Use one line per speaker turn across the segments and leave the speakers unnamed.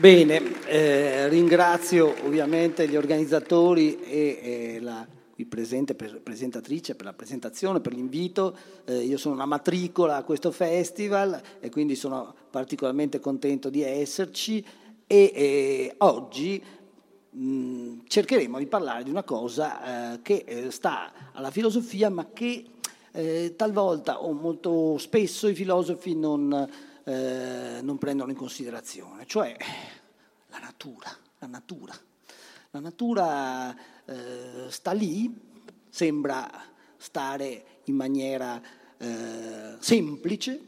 Bene, eh, ringrazio ovviamente gli organizzatori e, e la qui presente presentatrice per la presentazione, per l'invito. Eh, io sono una matricola a questo festival e quindi sono particolarmente contento di esserci e eh, oggi mh, cercheremo di parlare di una cosa eh, che eh, sta alla filosofia ma che eh, talvolta o molto spesso i filosofi non, eh, non prendono in considerazione, cioè la natura, la natura. La natura eh, sta lì, sembra stare in maniera eh, semplice.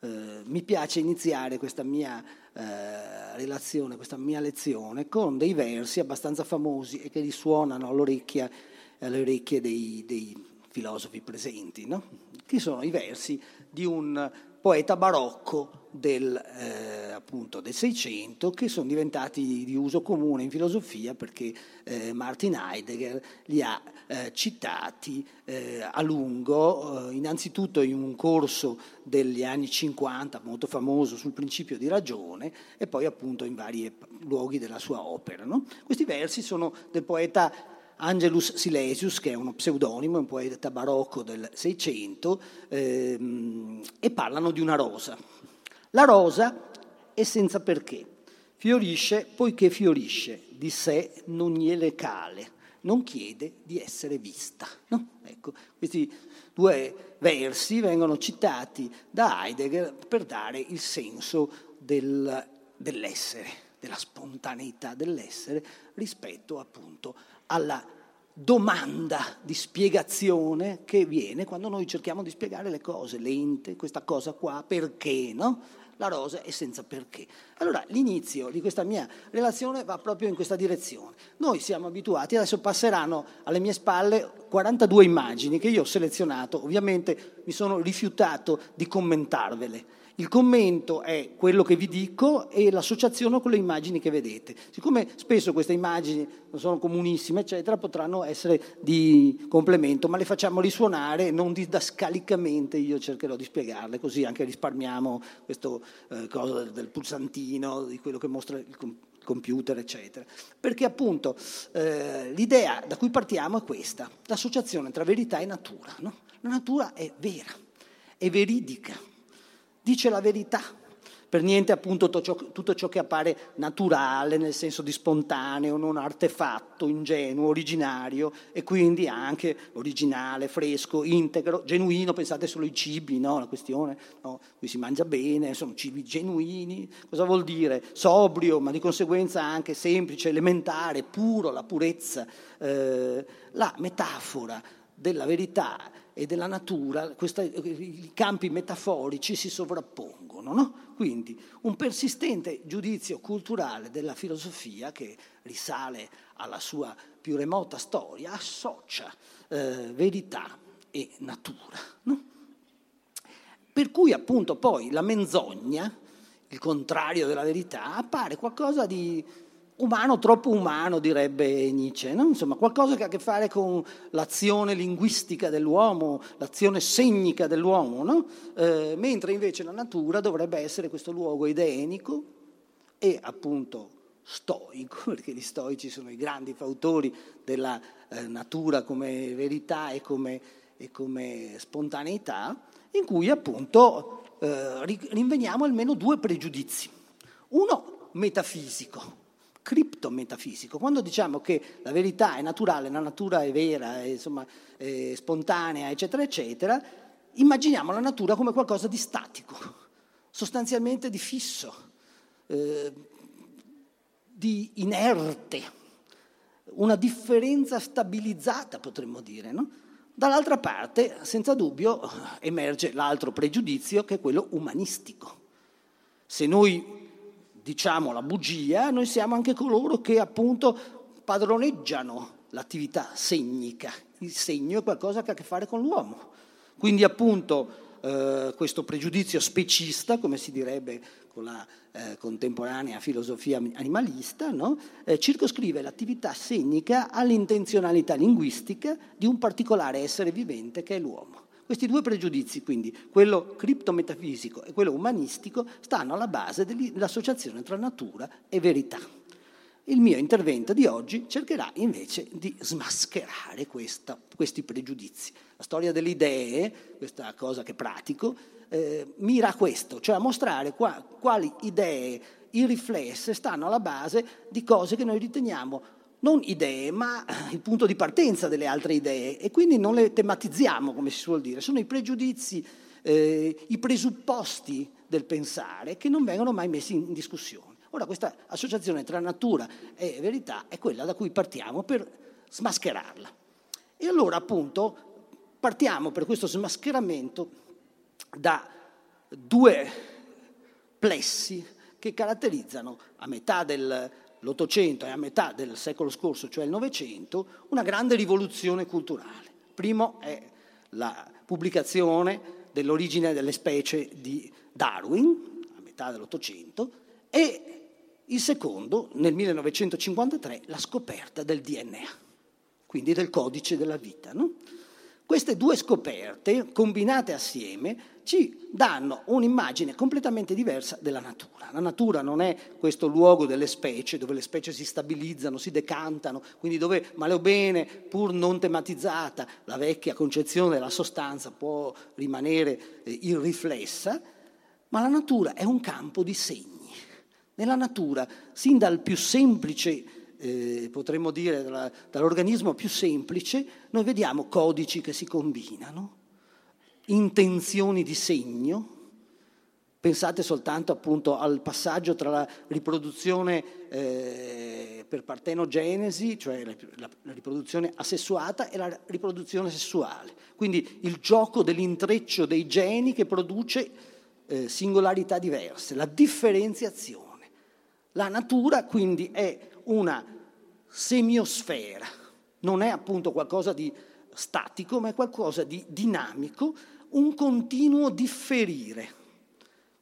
Eh, mi piace iniziare questa mia eh, relazione, questa mia lezione con dei versi abbastanza famosi e che risuonano all'orecchia, alle orecchie dei, dei filosofi presenti, no? che sono i versi di un poeta barocco del, eh, appunto, del 600 che sono diventati di uso comune in filosofia perché eh, Martin Heidegger li ha eh, citati eh, a lungo, eh, innanzitutto in un corso degli anni 50 molto famoso sul principio di ragione e poi appunto in vari luoghi della sua opera. No? Questi versi sono del poeta Angelus Silesius, che è uno pseudonimo, un poeta barocco del Seicento, ehm, e parlano di una rosa. La rosa è senza perché, fiorisce poiché fiorisce, di sé non gliele cale, non chiede di essere vista. No? Ecco, questi due versi vengono citati da Heidegger per dare il senso del, dell'essere, della spontaneità dell'essere rispetto appunto alla domanda di spiegazione che viene quando noi cerchiamo di spiegare le cose, lente, questa cosa qua, perché, no? La rosa è senza perché. Allora l'inizio di questa mia relazione va proprio in questa direzione. Noi siamo abituati, adesso passeranno alle mie spalle 42 immagini che io ho selezionato, ovviamente mi sono rifiutato di commentarvele il commento è quello che vi dico e l'associazione con le immagini che vedete. Siccome spesso queste immagini non sono comunissime, eccetera, potranno essere di complemento, ma le facciamo risuonare non didascalicamente, io cercherò di spiegarle, così anche risparmiamo questo eh, cosa del pulsantino, di quello che mostra il computer, eccetera. Perché appunto eh, l'idea da cui partiamo è questa, l'associazione tra verità e natura. No? La natura è vera, è veridica dice la verità. Per niente appunto tutto ciò, che appare naturale, nel senso di spontaneo, non artefatto, ingenuo, originario e quindi anche originale, fresco, integro, genuino, pensate solo ai cibi, no? la questione, no? qui si mangia bene, sono cibi genuini, cosa vuol dire? Sobrio, ma di conseguenza anche semplice, elementare, puro, la purezza, eh, la metafora della verità e della natura, questa, i campi metaforici si sovrappongono. No? Quindi un persistente giudizio culturale della filosofia che risale alla sua più remota storia associa eh, verità e natura. No? Per cui appunto poi la menzogna, il contrario della verità, appare qualcosa di umano, troppo umano, direbbe Nietzsche, no? insomma qualcosa che ha a che fare con l'azione linguistica dell'uomo, l'azione segnica dell'uomo, no? eh, mentre invece la natura dovrebbe essere questo luogo edenico e appunto stoico, perché gli stoici sono i grandi fautori della eh, natura come verità e come, e come, spontaneità, in cui appunto eh, rinveniamo almeno due pregiudizi. Uno metafisico, criptometafisico. Quando diciamo che la verità è naturale, la natura è vera, è, insomma, è spontanea, eccetera, eccetera, immaginiamo la natura come qualcosa di statico, sostanzialmente di fisso, eh, di inerte, una differenza stabilizzata, potremmo dire. No? Dall'altra parte, senza dubbio, emerge l'altro pregiudizio che è quello umanistico. Se noi diciamo la bugia, noi siamo anche coloro che appunto padroneggiano l'attività segnica. Il segno è qualcosa che ha a che fare con l'uomo. Quindi appunto eh, questo pregiudizio specista, come si direbbe con la eh, contemporanea filosofia animalista, no? eh, circoscrive l'attività segnica all'intenzionalità linguistica di un particolare essere vivente che è l'uomo. Questi due pregiudizi, quindi quello criptometafisico e quello umanistico, stanno alla base dell'associazione tra natura e verità. Il mio intervento di oggi cercherà invece di smascherare questa, questi pregiudizi. La storia delle idee, questa cosa che pratico, eh, mira a questo, cioè a mostrare qua, quali idee irriflesse stanno alla base di cose che noi riteniamo non idee, ma il punto di partenza delle altre idee e quindi non le tematizziamo, come si suol dire, sono i pregiudizi, eh, i presupposti del pensare che non vengono mai messi in discussione. Ora questa associazione tra natura e verità è quella da cui partiamo per smascherarla. E allora appunto partiamo per questo smascheramento da due plessi che caratterizzano a metà dell'Ottocento e a metà del secolo scorso, cioè il Novecento, una grande rivoluzione culturale. Primo è la pubblicazione dell'origine delle specie di Darwin, a metà dell'Ottocento, e il secondo, nel 1953, la scoperta del DNA, quindi del codice della vita. No? Queste due scoperte, combinate assieme, ci danno un'immagine completamente diversa della natura. La natura non è questo luogo delle specie, dove le specie si stabilizzano, si decantano, quindi dove male o bene, pur non tematizzata, la vecchia concezione della sostanza può rimanere eh, irriflessa, ma la natura è un campo di segni nella natura, sin dal più semplice, eh, potremmo dire, dalla, dall'organismo più semplice, noi vediamo codici che si combinano, intenzioni di segno. Pensate soltanto appunto al passaggio tra la riproduzione eh, per partenogenesi, cioè la, la, la riproduzione asessuata, e la riproduzione sessuale. Quindi il gioco dell'intreccio dei geni che produce eh, singolarità diverse, la differenziazione. La natura quindi è una semiosfera, non è appunto qualcosa di statico, ma è qualcosa di dinamico, un continuo differire.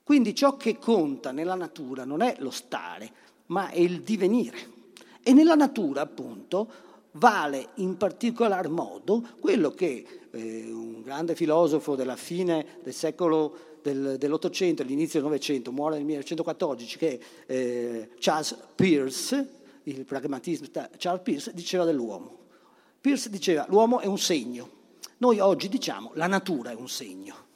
Quindi ciò che conta nella natura non è lo stare, ma è il divenire. E nella natura, appunto, vale in particolar modo quello che eh, un grande filosofo della fine del secolo del, dell'Ottocento all'inizio del Novecento, muore nel 1914, che è eh, Charles Peirce, il pragmatista Charles Peirce, diceva dell'uomo. Peirce diceva l'uomo è un segno. Noi oggi diciamo la natura è un segno.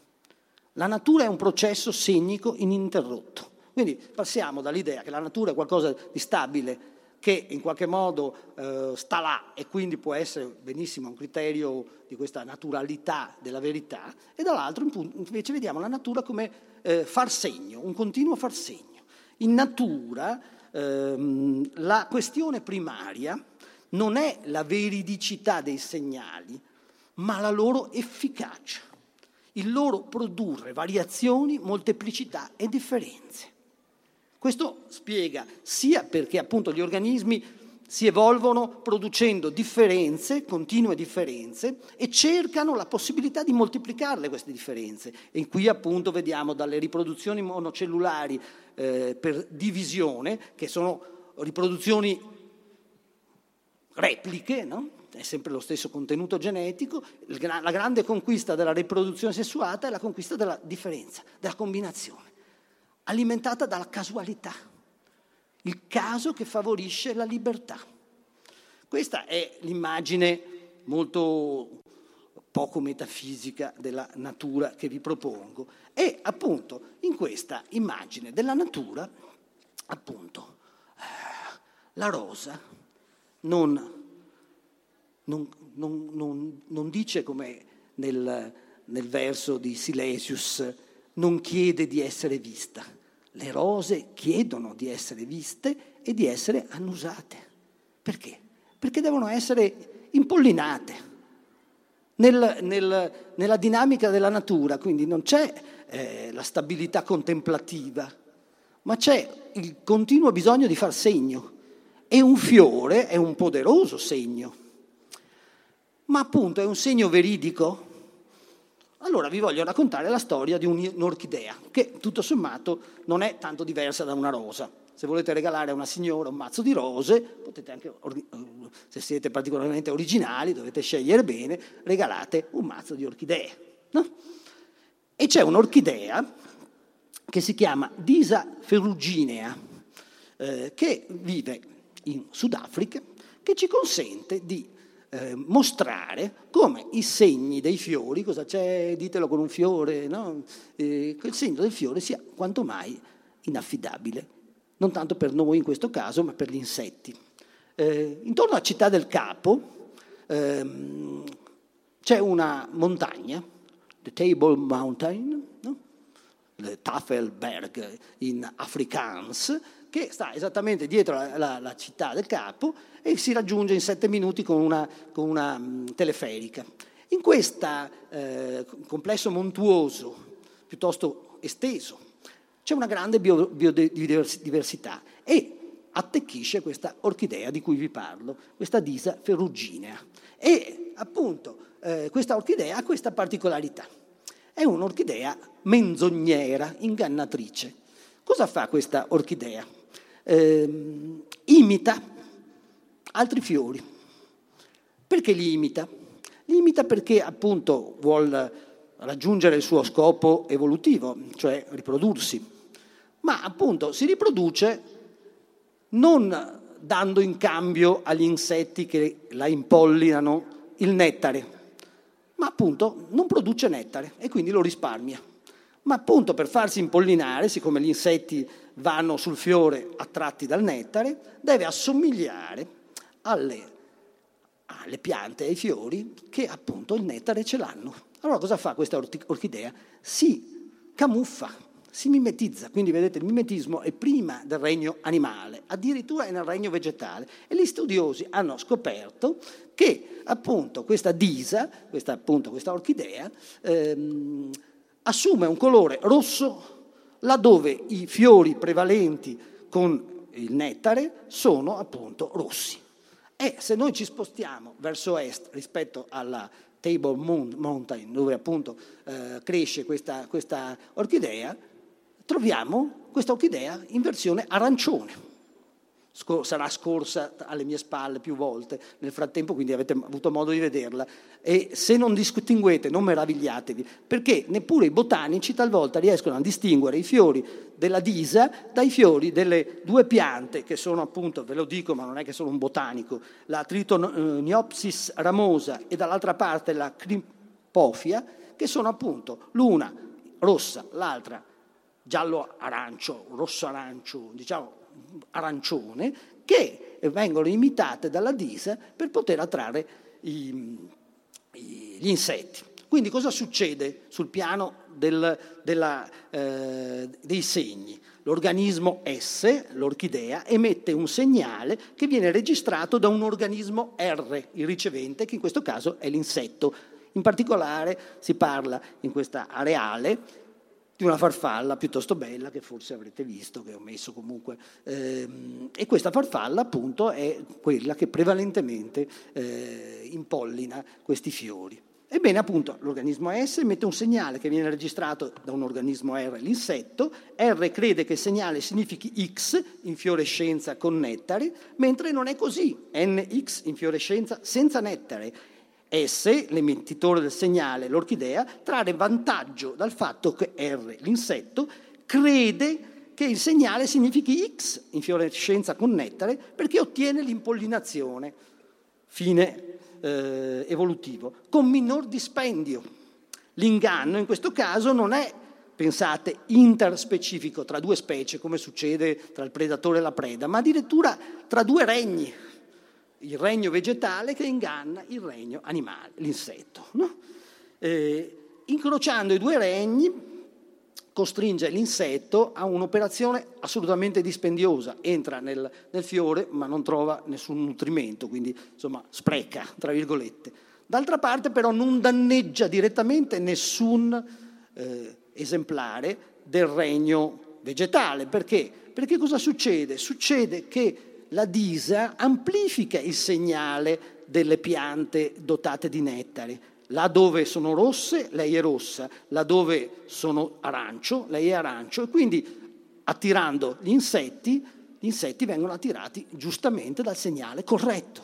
La natura è un processo segnico ininterrotto. Quindi passiamo dall'idea che la natura è qualcosa di stabile, che in qualche modo eh, sta là e quindi può essere benissimo un criterio di questa naturalità della verità, e dall'altro invece vediamo la natura come eh, far segno, un continuo far segno. In natura la questione primaria non è la veridicità dei segnali, ma la loro efficacia, il loro produrre variazioni, molteplicità e differenze. Questo spiega sia perché appunto gli organismi si evolvono producendo differenze, continue differenze, e cercano la possibilità di moltiplicarle queste differenze. E qui appunto vediamo dalle riproduzioni monocellulari eh, per divisione, che sono riproduzioni repliche, no? è sempre lo stesso contenuto genetico, la grande conquista della riproduzione sessuata è la conquista della differenza, della combinazione alimentata dalla casualità, il caso che favorisce la libertà. Questa è l'immagine molto poco metafisica della natura che vi propongo. E appunto in questa immagine della natura, appunto, eh, la rosa non, non, non, non dice come nel, nel verso di Silesius, non chiede di essere vista. Le rose chiedono di essere viste e di essere annusate. Perché? Perché devono essere impollinate. Nel, nel, nella dinamica della natura, quindi non c'è eh, la stabilità contemplativa, ma c'è il continuo bisogno di far segno. E un fiore è un poderoso segno, ma appunto è un segno veridico allora vi voglio raccontare la storia di un'orchidea, che tutto sommato non è tanto diversa da una rosa. Se volete regalare a una signora un mazzo di rose, potete anche, se siete particolarmente originali, dovete scegliere bene, regalate un mazzo di orchidee. No? E c'è un'orchidea che si chiama Disa ferruginea, eh, che vive in Sudafrica, che ci consente di eh, mostrare come i segni dei fiori, cosa c'è, ditelo con un fiore, no? eh, il segno del fiore sia quanto mai inaffidabile, non tanto per noi in questo caso, ma per gli insetti. Eh, intorno alla città del Capo ehm, c'è una montagna, the Table Mountain, no? Tafelberg in Afrikaans, che sta esattamente dietro la, la, la, città del Capo e si raggiunge in sette minuti con una, con una mh, teleferica. In questo eh, complesso montuoso, piuttosto esteso, c'è una grande bio, biodiversità e attecchisce questa orchidea di cui vi parlo, questa disa ferruginea. E appunto eh, questa orchidea ha questa particolarità. È un'orchidea menzognera, ingannatrice. Cosa fa questa orchidea? Eh, imita altri fiori. Perché li imita? Li imita perché appunto vuol raggiungere il suo scopo evolutivo, cioè riprodursi. Ma appunto si riproduce non dando in cambio agli insetti che la impollinano il nettare, ma appunto non produce nettare e quindi lo risparmia. Ma appunto per farsi impollinare, siccome gli insetti vanno sul fiore attratti dal nettare, deve assomigliare alle, alle piante ai fiori che appunto il nettare ce l'hanno. Allora cosa fa questa orchidea? Si camuffa, si mimetizza, quindi vedete il mimetismo è prima del regno animale, addirittura è nel regno vegetale e gli studiosi hanno scoperto che appunto questa disa, questa, appunto, questa orchidea, ehm, assume un colore rosso laddove i fiori prevalenti con il nettare sono appunto rossi. E se noi ci spostiamo verso est rispetto alla Table Mountain, dove appunto eh, cresce questa, questa orchidea, troviamo questa orchidea in versione arancione. Sarà scorsa alle mie spalle più volte nel frattempo, quindi avete avuto modo di vederla. E se non distinguete, non meravigliatevi, perché neppure i botanici talvolta riescono a distinguere i fiori della disa dai fiori delle due piante, che sono appunto, ve lo dico, ma non è che sono un botanico, la Tritoniopsis ramosa e dall'altra parte la Crimpofia, che sono appunto l'una rossa, l'altra giallo-arancio, rosso-arancio, diciamo arancione, che vengono imitate dalla disa per poter attrarre i, i, gli insetti. Quindi cosa succede sul piano del, della, eh, dei segni? L'organismo S, l'orchidea, emette un segnale che viene registrato da un organismo R, il ricevente, che in questo caso è l'insetto. In particolare si parla in questa areale di una farfalla piuttosto bella che forse avrete visto, che ho messo comunque. Ehm, e questa farfalla appunto è quella che prevalentemente eh, impollina questi fiori. Ebbene, appunto, l'organismo S emette un segnale che viene registrato da un organismo R, l'insetto. R crede che il segnale significhi X, infiorescenza con nettare, mentre non è così. NX, infiorescenza senza nettare. S, l'emettitore del segnale, l'orchidea, trarre vantaggio dal fatto che R, l'insetto, crede che il segnale significhi X, infiorescenza con nettare, perché ottiene l'impollinazione, fine eh, evolutivo, con minor dispendio. L'inganno in questo caso non è, pensate, interspecifico tra due specie, come succede tra il predatore e la preda, ma addirittura tra due regni il regno vegetale che inganna il regno animale, l'insetto. No? Eh, incrociando i due regni costringe l'insetto a un'operazione assolutamente dispendiosa, entra nel, nel, fiore ma non trova nessun nutrimento, quindi insomma spreca, tra virgolette. D'altra parte però non danneggia direttamente nessun eh, esemplare del regno vegetale, perché? Perché cosa succede? Succede che la disa amplifica il segnale delle piante dotate di nettare. Là dove sono rosse, lei è rossa, là dove sono arancio, lei è arancio e quindi attirando gli insetti, gli insetti vengono attirati giustamente dal segnale corretto.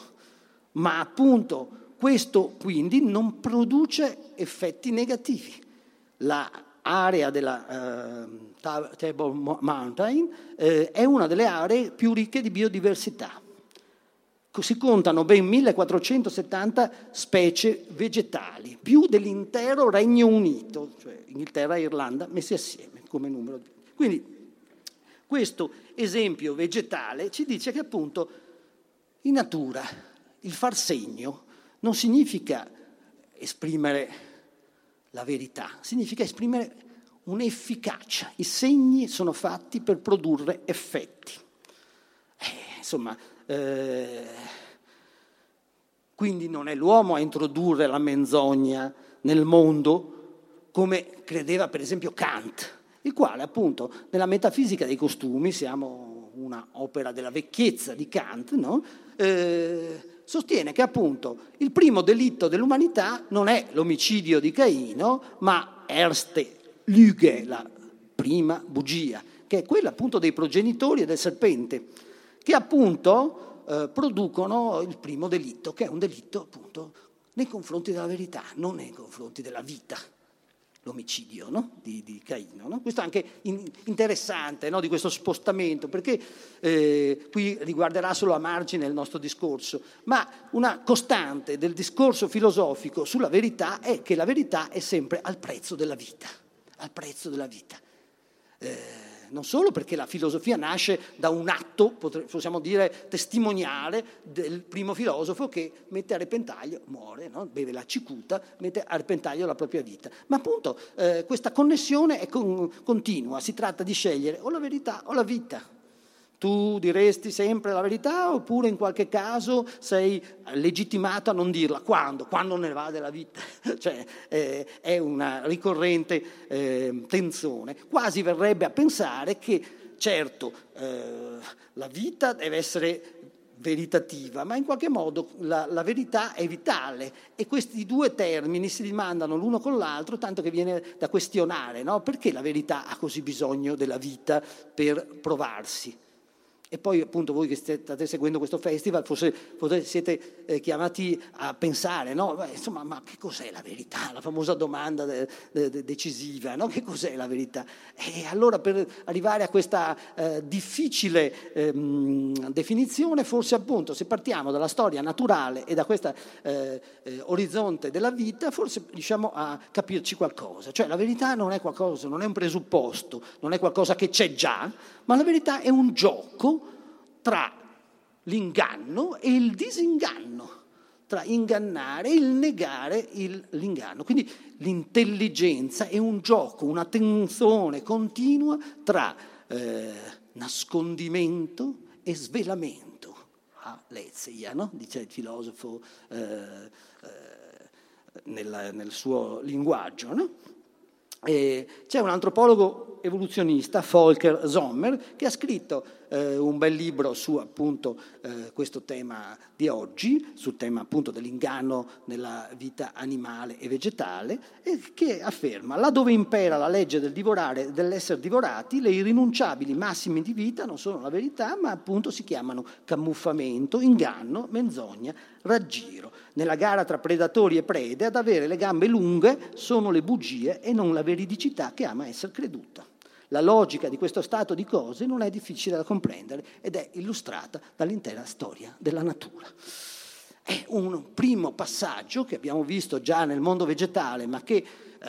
Ma appunto questo quindi non produce effetti negativi. L'area della uh, Table Mountain eh, è una delle aree più ricche di biodiversità. Si contano ben 1470 specie vegetali, più dell'intero Regno Unito, cioè Inghilterra e Irlanda messi assieme come numero. Quindi questo esempio vegetale ci dice che appunto in natura il far segno non significa esprimere la verità, significa esprimere un'efficacia. I segni sono fatti per produrre effetti. Eh, insomma, eh, quindi non è l'uomo a introdurre la menzogna nel mondo come credeva per esempio Kant, il quale appunto nella metafisica dei costumi, siamo una opera della vecchiezza di Kant, no? eh, sostiene che appunto il primo delitto dell'umanità non è l'omicidio di Caino, ma Erste Lüge, la prima bugia, che è quella appunto dei progenitori e del serpente, che appunto eh, producono il primo delitto, che è un delitto appunto nei confronti della verità, non nei confronti della vita l'omicidio no? di, di, Caino. No? Questo è anche in, interessante no? di questo spostamento, perché eh, qui riguarderà solo a margine il nostro discorso, ma una costante del discorso filosofico sulla verità è che la verità è sempre al prezzo della vita, al prezzo della vita. Eh, non solo perché la filosofia nasce da un atto, possiamo dire, testimoniale del primo filosofo che mette a repentaglio, muore, no? beve la cicuta, mette a repentaglio la propria vita. Ma appunto eh, questa connessione è con, continua, si tratta di scegliere o la verità o la vita. Tu diresti sempre la verità oppure in qualche caso sei legittimato a non dirla? Quando? Quando ne va della vita. cioè, eh, è una ricorrente eh, tensione. Quasi verrebbe a pensare che, certo, eh, la vita deve essere veritativa, ma in qualche modo la, la, verità è vitale e questi due termini si rimandano l'uno con l'altro, tanto che viene da questionare, no? perché la verità ha così bisogno della vita per provarsi? E poi appunto voi che state seguendo questo festival forse, forse siete eh, chiamati a pensare, no? Beh, insomma, ma che cos'è la verità? La famosa domanda de, de, de decisiva, no? Che cos'è la verità? E allora per arrivare a questa eh, difficile eh, definizione, forse appunto se partiamo dalla storia naturale e da questo eh, eh, orizzonte della vita, forse riusciamo a capirci qualcosa. Cioè la verità non è qualcosa, non è un presupposto, non è qualcosa che c'è già, ma la verità è un gioco tra l'inganno e il disinganno, tra ingannare e il negare il, l'inganno. Quindi l'intelligenza è un gioco, una tensione continua tra eh, nascondimento e svelamento. Ah, Lezia, no? dice il filosofo eh, eh, nel, nel, suo linguaggio. No? C'è un antropologo evoluzionista, Volker Sommer, che ha scritto eh, un bel libro su appunto eh, questo tema di oggi, sul tema appunto dell'inganno nella vita animale e vegetale, e che afferma, laddove impera la legge del divorare dell'essere divorati, le irrinunciabili massimi di vita non sono la verità, ma appunto si chiamano camuffamento, inganno, menzogna, raggiro. Nella gara tra predatori e prede, ad avere le gambe lunghe sono le bugie e non la veridicità che ama essere creduta. La logica di questo stato di cose non è difficile da comprendere ed è illustrata dall'intera storia della natura. È un primo passaggio che abbiamo visto già nel mondo vegetale, ma che eh,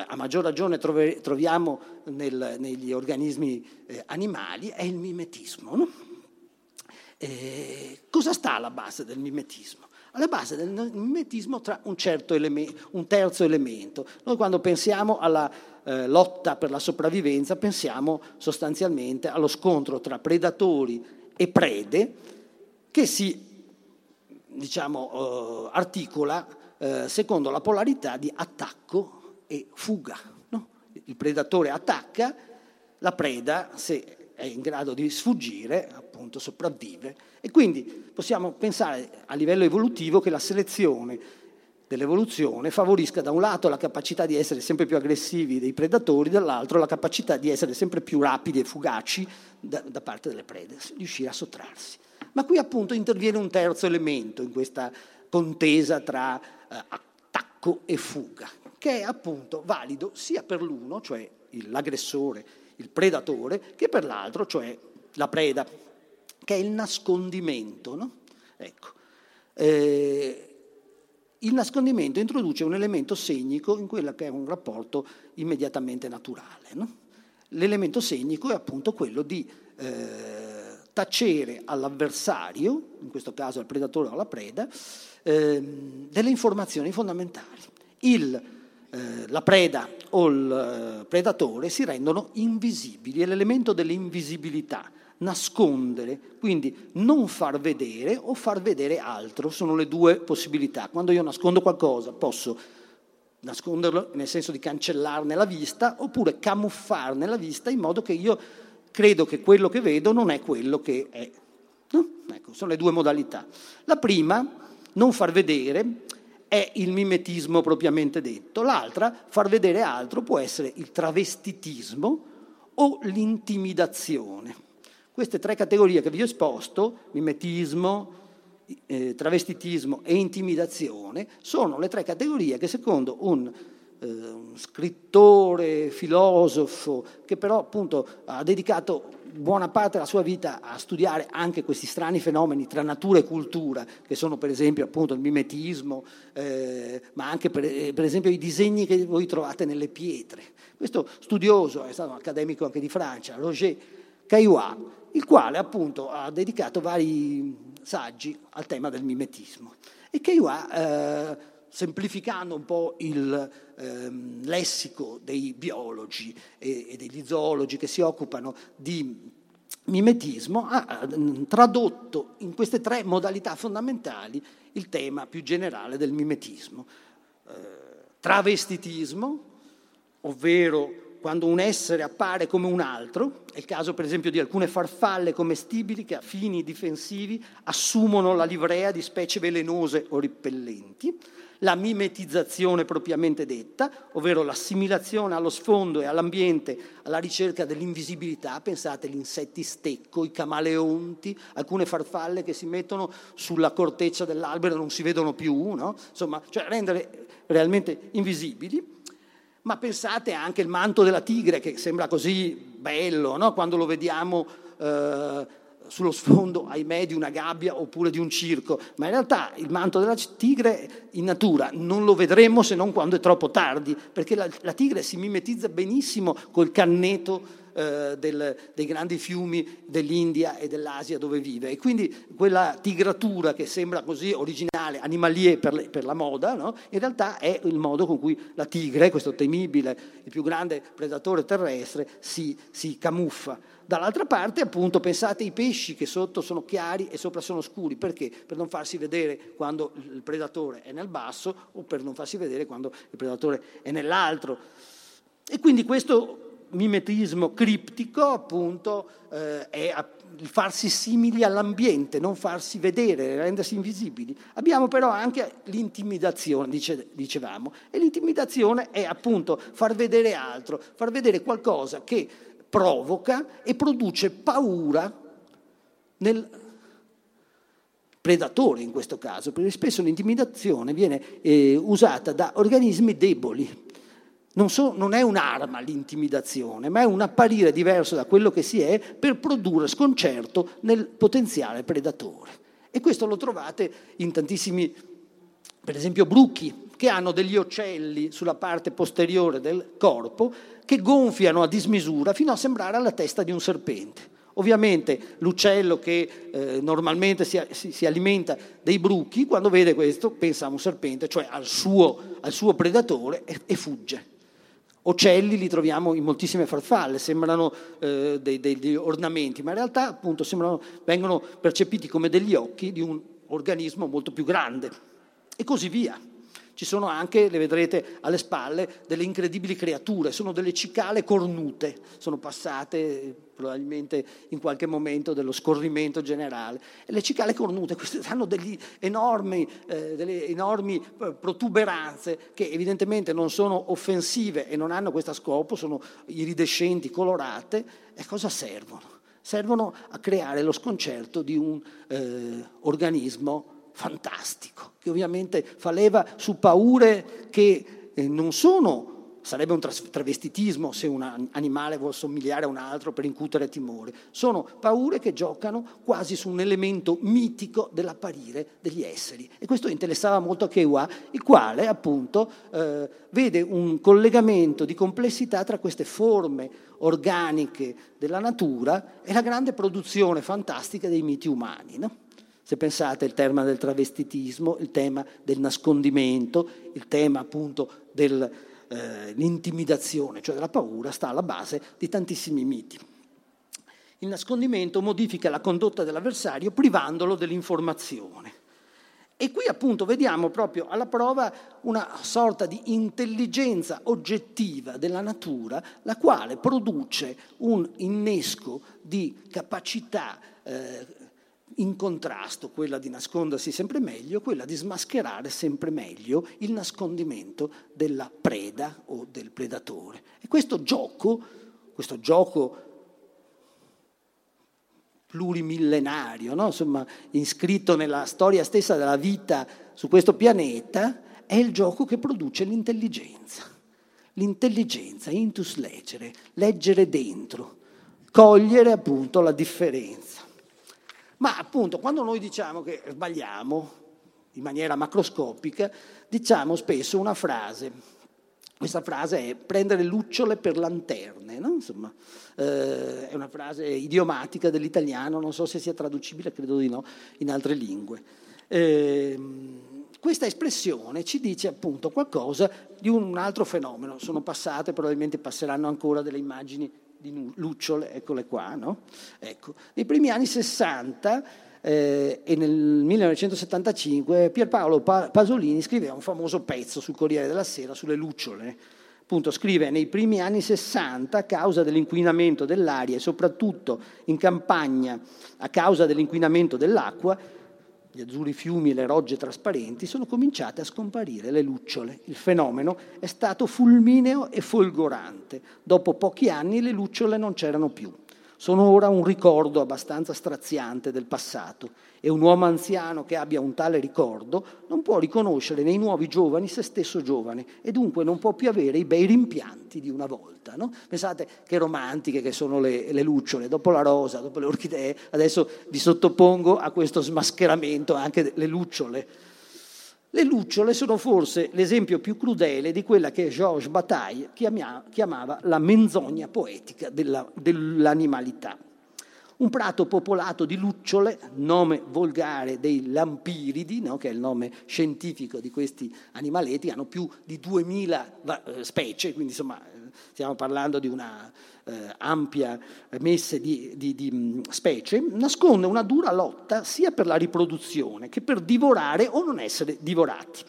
a maggior ragione troviamo nel, negli organismi eh, animali, è il mimetismo. No? Eh, cosa sta alla base del mimetismo? Alla base del mimetismo tra un, certo elemento, un terzo elemento. Noi quando pensiamo alla eh, lotta per la sopravvivenza pensiamo sostanzialmente allo scontro tra predatori e prede che si diciamo, eh, articola eh, secondo la polarità di attacco e fuga. No? Il predatore attacca, la preda, se è in grado di sfuggire, appunto sopravvive. E quindi possiamo pensare a livello evolutivo che la selezione dell'evoluzione favorisca da un lato la capacità di essere sempre più aggressivi dei predatori, dall'altro la capacità di essere sempre più rapidi e fugaci da, da parte delle prede, riuscire a sottrarsi. Ma qui appunto interviene un terzo elemento in questa contesa tra eh, attacco e fuga, che è appunto valido sia per l'uno, cioè l'aggressore, il predatore, che per l'altro, cioè la preda, che è il nascondimento. No? Ecco. Eh, il nascondimento introduce un elemento segnico in quello che è un rapporto immediatamente naturale. No? L'elemento segnico è appunto quello di eh, tacere all'avversario, in questo caso al predatore o alla preda, eh, delle informazioni fondamentali. Il, eh, la preda o il eh, predatore si rendono invisibili, è l'elemento dell'invisibilità nascondere, quindi non far vedere o far vedere altro, sono le due possibilità. Quando io nascondo qualcosa posso nasconderlo nel senso di cancellarne la vista oppure camuffarne la vista in modo che io credo che quello che vedo non è quello che è. No? Ecco, sono le due modalità. La prima, non far vedere, è il mimetismo propriamente detto. L'altra, far vedere altro, può essere il travestitismo o l'intimidazione. Queste tre categorie che vi ho esposto, mimetismo, eh, travestitismo e intimidazione, sono le tre categorie che secondo un, eh, un scrittore, filosofo, che però appunto ha dedicato buona parte della sua vita a studiare anche questi strani fenomeni tra natura e cultura, che sono per esempio appunto il mimetismo, eh, ma anche per, eh, per, esempio i disegni che voi trovate nelle pietre. Questo studioso è stato un accademico anche di Francia, Roger Caillois, il quale appunto ha dedicato vari saggi al tema del mimetismo. E Caillois, eh, semplificando un po' il eh, lessico dei biologi e, e degli zoologi che si occupano di mimetismo, ha tradotto in queste tre modalità fondamentali il tema più generale del mimetismo. Eh, travestitismo, ovvero quando un essere appare come un altro, è il caso per esempio di alcune farfalle commestibili che a fini difensivi assumono la livrea di specie velenose o ripellenti, la mimetizzazione propriamente detta, ovvero l'assimilazione allo sfondo e all'ambiente alla ricerca dell'invisibilità, pensate agli insetti stecco, i camaleonti, alcune farfalle che si mettono sulla corteccia dell'albero e non si vedono più, no? insomma, cioè rendere realmente invisibili ma pensate anche al manto della tigre che sembra così bello no? quando lo vediamo eh, sullo sfondo, ahimè, di una gabbia oppure di un circo, ma in realtà il manto della tigre in natura non lo vedremo se non quando è troppo tardi, perché la, la tigre si mimetizza benissimo col canneto eh, del, dei grandi fiumi dell'India e dell'Asia dove vive. E quindi quella tigratura che sembra così originale, animalier per, le, per la moda, no? in realtà è il modo con cui la tigre, questo temibile, il più grande predatore terrestre, si, si camuffa. Dall'altra parte, appunto, pensate ai pesci che sotto sono chiari e sopra sono scuri. Perché? Per non farsi vedere quando il predatore è nel basso o per non farsi vedere quando il predatore è nell'altro. E quindi questo mimetismo criptico appunto eh, è il farsi simili all'ambiente, non farsi vedere, rendersi invisibili. Abbiamo però anche l'intimidazione, dice, dicevamo, e l'intimidazione è appunto far vedere altro, far vedere qualcosa che provoca e produce paura nel predatore in questo caso, perché spesso l'intimidazione viene eh, usata da organismi deboli, non, so, non, è un'arma l'intimidazione, ma è un apparire diverso da quello che si è per produrre sconcerto nel potenziale predatore. E questo lo trovate in tantissimi, per esempio, bruchi, che hanno degli ocelli sulla parte posteriore del corpo che gonfiano a dismisura fino a sembrare la testa di un serpente. Ovviamente l'uccello che eh, normalmente si, si, si, alimenta dei bruchi, quando vede questo pensa a un serpente, cioè al suo, al suo predatore, e, e fugge. Ocelli li troviamo in moltissime farfalle, sembrano eh, dei, degli ornamenti, ma in realtà appunto sembrano, vengono percepiti come degli occhi di un organismo molto più grande. E così via. Ci sono anche, le vedrete alle spalle, delle incredibili creature, sono delle cicale cornute, sono passate probabilmente in qualche momento dello scorrimento generale. E le cicale cornute queste hanno enormi, eh, delle enormi eh, protuberanze che evidentemente non sono offensive e non hanno questo scopo, sono iridescenti, colorate. E cosa servono? Servono a creare lo sconcerto di un eh, organismo fantastico, che ovviamente fa leva su paure che eh, non sono sarebbe un travestitismo se un animale vuole somigliare a un altro per incutere timore. Sono paure che giocano quasi su un elemento mitico dell'apparire degli esseri. E questo interessava molto a Kewa, il quale appunto eh, vede un collegamento di complessità tra queste forme organiche della natura e la grande produzione fantastica dei miti umani. No? Se pensate al tema del travestitismo, il tema del nascondimento, il tema appunto del eh, cioè della paura, sta alla base di tantissimi miti. Il nascondimento modifica la condotta dell'avversario privandolo dell'informazione. E qui appunto vediamo proprio alla prova una sorta di intelligenza oggettiva della natura, la quale produce un innesco di capacità eh, in contrasto quella di nascondersi sempre meglio, quella di smascherare sempre meglio il nascondimento della preda o del predatore. E questo gioco, questo gioco plurimillenario, no? Insomma, iscritto nella storia stessa della vita su questo pianeta, è il gioco che produce l'intelligenza. L'intelligenza, intus leggere, leggere dentro, cogliere appunto la differenza. Ma appunto quando noi diciamo che sbagliamo in maniera macroscopica, diciamo spesso una frase. Questa frase è prendere lucciole per lanterne, no? Insomma, eh, è una frase idiomatica dell'italiano, non so se sia traducibile, credo di no, in altre lingue. Eh, questa espressione ci dice appunto qualcosa di un altro fenomeno. Sono passate, probabilmente passeranno ancora delle immagini di lucciole, eccole qua, no? Ecco. Nei primi anni 60 eh, e nel 1975 Pierpaolo Pasolini scriveva un famoso pezzo sul Corriere della Sera sulle lucciole. Appunto, scrive nei primi anni 60 a causa dell'inquinamento dell'aria e soprattutto in campagna a causa dell'inquinamento dell'acqua gli azzurri fiumi e le rogge trasparenti, sono cominciate a scomparire le lucciole. Il fenomeno è stato fulmineo e folgorante. Dopo pochi anni le lucciole non c'erano più. Sono ora un ricordo abbastanza straziante del passato e un uomo anziano che abbia un tale ricordo non può riconoscere nei nuovi giovani se stesso giovane e dunque non può più avere i bei rimpianti di una volta. No? Pensate che romantiche che sono le, le lucciole, dopo la rosa, dopo le orchidee, adesso vi sottopongo a questo smascheramento anche le lucciole. Le lucciole sono forse l'esempio più crudele di quella che Georges Bataille chiamava la menzogna poetica della, dell'animalità. Un prato popolato di lucciole, nome volgare dei lampiridi, no? che è il nome scientifico di questi animaletti, hanno più di 2000 eh, specie, quindi insomma stiamo parlando di una eh, ampia messe di, di, di mm, specie, nasconde una dura lotta sia per la riproduzione che per divorare o non essere divorati.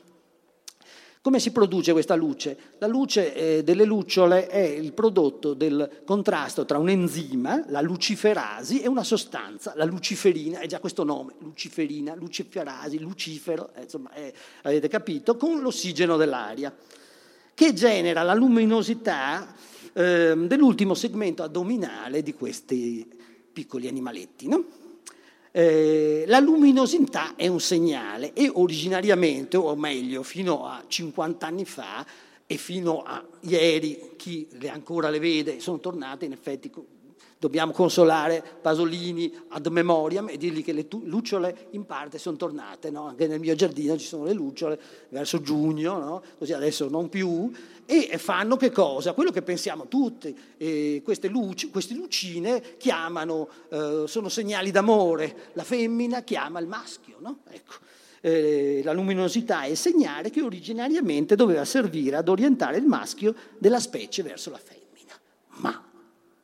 Come si produce questa luce? La luce eh, delle lucciole è il prodotto del contrasto tra un enzima, la luciferasi, e una sostanza, la luciferina, è già questo nome, luciferina, luciferasi, lucifero, eh, insomma, eh, avete capito, con l'ossigeno dell'aria, che genera la luminosità eh, dell'ultimo segmento addominale di questi piccoli animaletti. No? Eh, la luminosità è un segnale e originariamente, o meglio, fino a 50 anni fa e fino a ieri, chi ancora le vede, sono tornate in effetti dobbiamo consolare Pasolini ad memoriam e dirgli che le lucciole in parte sono tornate, no? anche nel mio giardino ci sono le lucciole verso giugno, no? così adesso non più, e fanno che cosa? Quello che pensiamo tutti, eh, queste, luci, queste lucine chiamano, eh, sono segnali d'amore, la femmina chiama il maschio, no? ecco. eh, la luminosità è il segnale che originariamente doveva servire ad orientare il maschio della specie verso la femmina,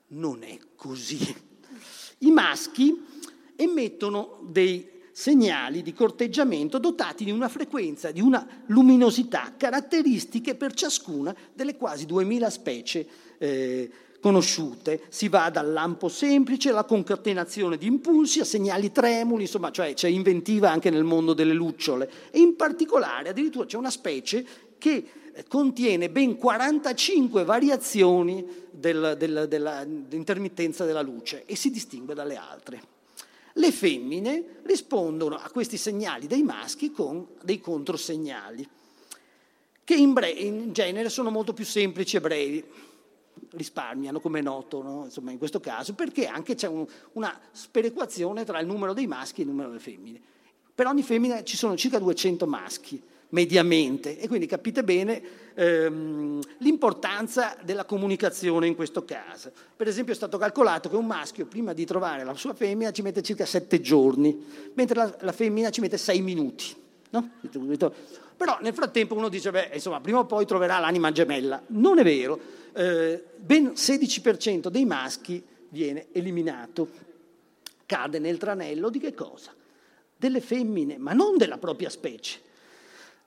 non è così. I maschi emettono dei segnali di corteggiamento dotati di una frequenza, di una luminosità caratteristiche per ciascuna delle quasi 2000 specie eh, conosciute. Si va dal lampo semplice alla concatenazione di impulsi, a segnali tremuli, insomma, cioè c'è inventiva anche nel mondo delle lucciole. E in particolare addirittura c'è una specie che contiene ben 45 variazioni del, del, della, dell'intermittenza della luce e si distingue dalle altre. Le femmine rispondono a questi segnali dei maschi con dei controsegnali, che in, bre- in genere sono molto più semplici e brevi risparmiano, come è noto, no? Insomma, in questo caso, perché anche c'è un, una sperequazione tra il numero dei maschi e il numero delle femmine. Per ogni femmina ci sono circa 200 maschi, mediamente, e quindi capite bene ehm, l'importanza della comunicazione in questo caso. Per esempio è stato calcolato che un maschio prima di trovare la sua femmina ci mette circa 7 giorni, mentre la, la femmina ci mette 6 minuti. No? Però nel frattempo uno dice, beh, insomma, prima o poi troverà l'anima gemella. Non è vero, eh, ben 16% dei maschi viene eliminato, cade nel tranello di che cosa? Delle femmine, ma non della propria specie.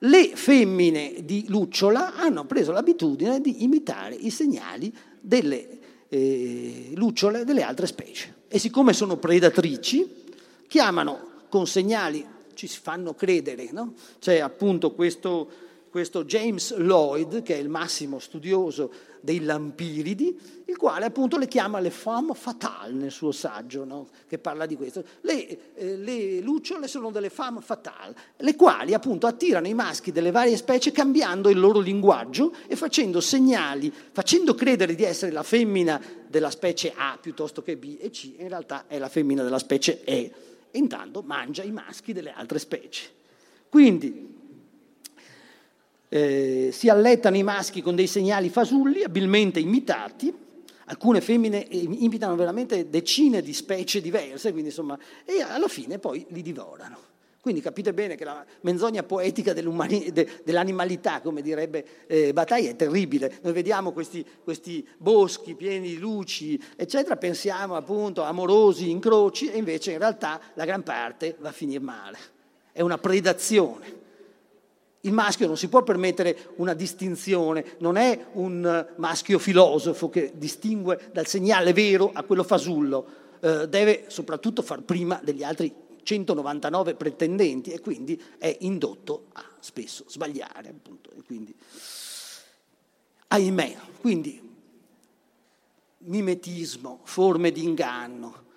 Le femmine di lucciola hanno preso l'abitudine di imitare i segnali delle eh, lucciole delle altre specie e siccome sono predatrici, chiamano con segnali, ci fanno credere, no? c'è appunto questo, questo James Lloyd, che è il massimo studioso dei lampiridi, il quale appunto le chiama le femme fatale nel suo saggio, no? che parla di questo. Le, eh, le, lucciole sono delle femme fatale, le quali appunto attirano i maschi delle varie specie cambiando il loro linguaggio e facendo segnali, facendo credere di essere la femmina della specie A piuttosto che B e C, in realtà è la femmina della specie E. E intanto mangia i maschi delle altre specie. Quindi eh, si allettano i maschi con dei segnali fasulli abilmente imitati, alcune femmine eh, imitano veramente decine di specie diverse, quindi insomma, e alla fine poi li divorano. Quindi capite bene che la menzogna poetica de, dell'animalità, come direbbe eh, Bataille, è terribile. Noi vediamo questi, questi, boschi pieni di luci, eccetera, pensiamo appunto amorosi incroci e invece in realtà la gran parte va a finire male. È una predazione. Il maschio non si può permettere una distinzione, non è un maschio filosofo che distingue dal segnale vero a quello fasullo, eh, deve soprattutto far prima degli altri 199 pretendenti e quindi è indotto a spesso sbagliare. Appunto. Quindi, ahimè, quindi mimetismo, forme di inganno.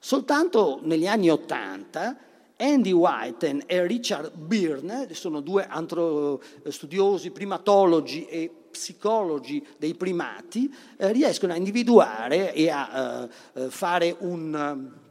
Soltanto negli anni Ottanta Andy Whiten e Richard Byrne, sono due antro, studiosi, primatologi e psicologi dei primati, eh, riescono a individuare e a eh, fare un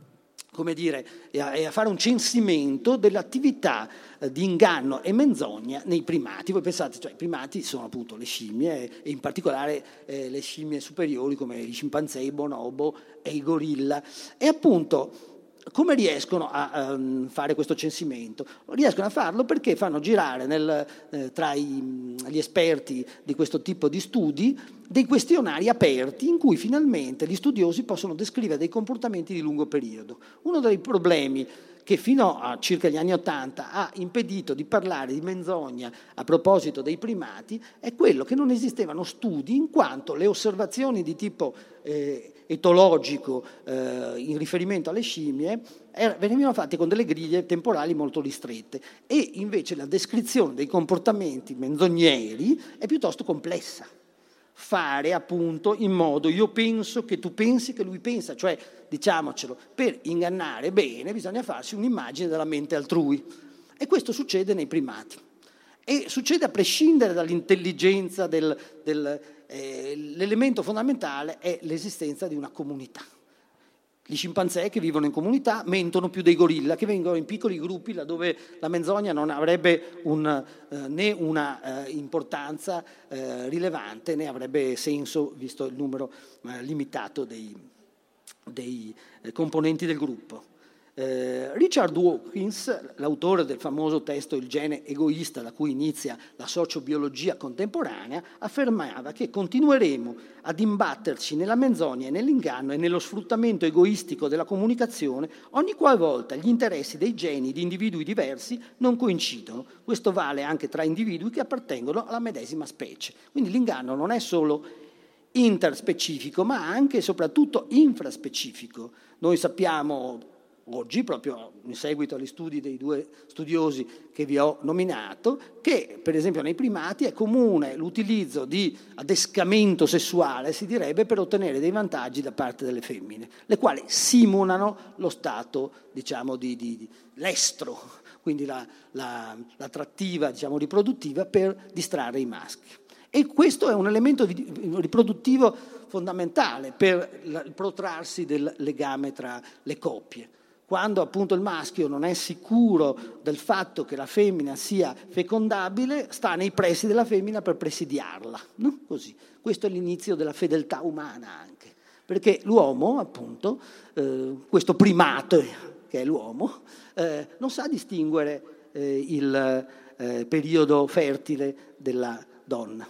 come dire, e a, fare un censimento dell'attività eh, di inganno e menzogna nei primati. Voi pensate, cioè, i primati sono appunto le scimmie, e in particolare eh, le scimmie superiori come i scimpanzé, i bonobo e i gorilla. E appunto come riescono a um, fare questo censimento? Riescono a farlo perché fanno girare nel, eh, tra i, gli esperti di questo tipo di studi dei questionari aperti in cui finalmente gli studiosi possono descrivere dei comportamenti di lungo periodo. Uno dei problemi che fino a circa gli anni Ottanta ha impedito di parlare di menzogna a proposito dei primati è quello che non esistevano studi in quanto le osservazioni di tipo eh, etologico eh, in riferimento alle scimmie er, venivano fatte con delle griglie temporali molto ristrette e invece la descrizione dei comportamenti menzogneri è piuttosto complessa fare appunto in modo io penso che tu pensi che lui pensa, cioè diciamocelo, per ingannare bene bisogna farsi un'immagine della mente altrui. E questo succede nei primati. E succede a prescindere dall'intelligenza, del, del, eh, l'elemento fondamentale è l'esistenza di una comunità. Gli scimpanzé che vivono in comunità mentono più dei gorilla, che vengono in piccoli gruppi laddove la menzogna non avrebbe un, eh, né una eh, importanza eh, rilevante né avrebbe senso visto il numero eh, limitato dei, dei eh, componenti del gruppo. Eh, Richard Dawkins, l'autore del famoso testo Il gene egoista da cui inizia la sociobiologia contemporanea, affermava che continueremo ad imbatterci nella menzogna e nell'inganno e nello sfruttamento egoistico della comunicazione ogni qualvolta gli interessi dei geni di individui diversi non coincidono. Questo vale anche tra individui che appartengono alla medesima specie. Quindi l'inganno non è solo interspecifico, ma anche e soprattutto infraspecifico. Noi sappiamo oggi, proprio in seguito agli studi dei due studiosi che vi ho nominato, che per esempio nei primati è comune l'utilizzo di adescamento sessuale, si direbbe, per ottenere dei vantaggi da parte delle femmine, le quali simulano lo stato, diciamo, di, di, di l'estro, quindi la, la, l'attrattiva, diciamo, riproduttiva per distrarre i maschi. E questo è un elemento riproduttivo fondamentale per il protrarsi del legame tra le coppie quando appunto il maschio non è sicuro del fatto che la femmina sia fecondabile, sta nei pressi della femmina per presidiarla. No? Questo è l'inizio della fedeltà umana anche, perché l'uomo, appunto, eh, questo primato che è l'uomo, eh, non sa distinguere eh, il eh, periodo fertile della donna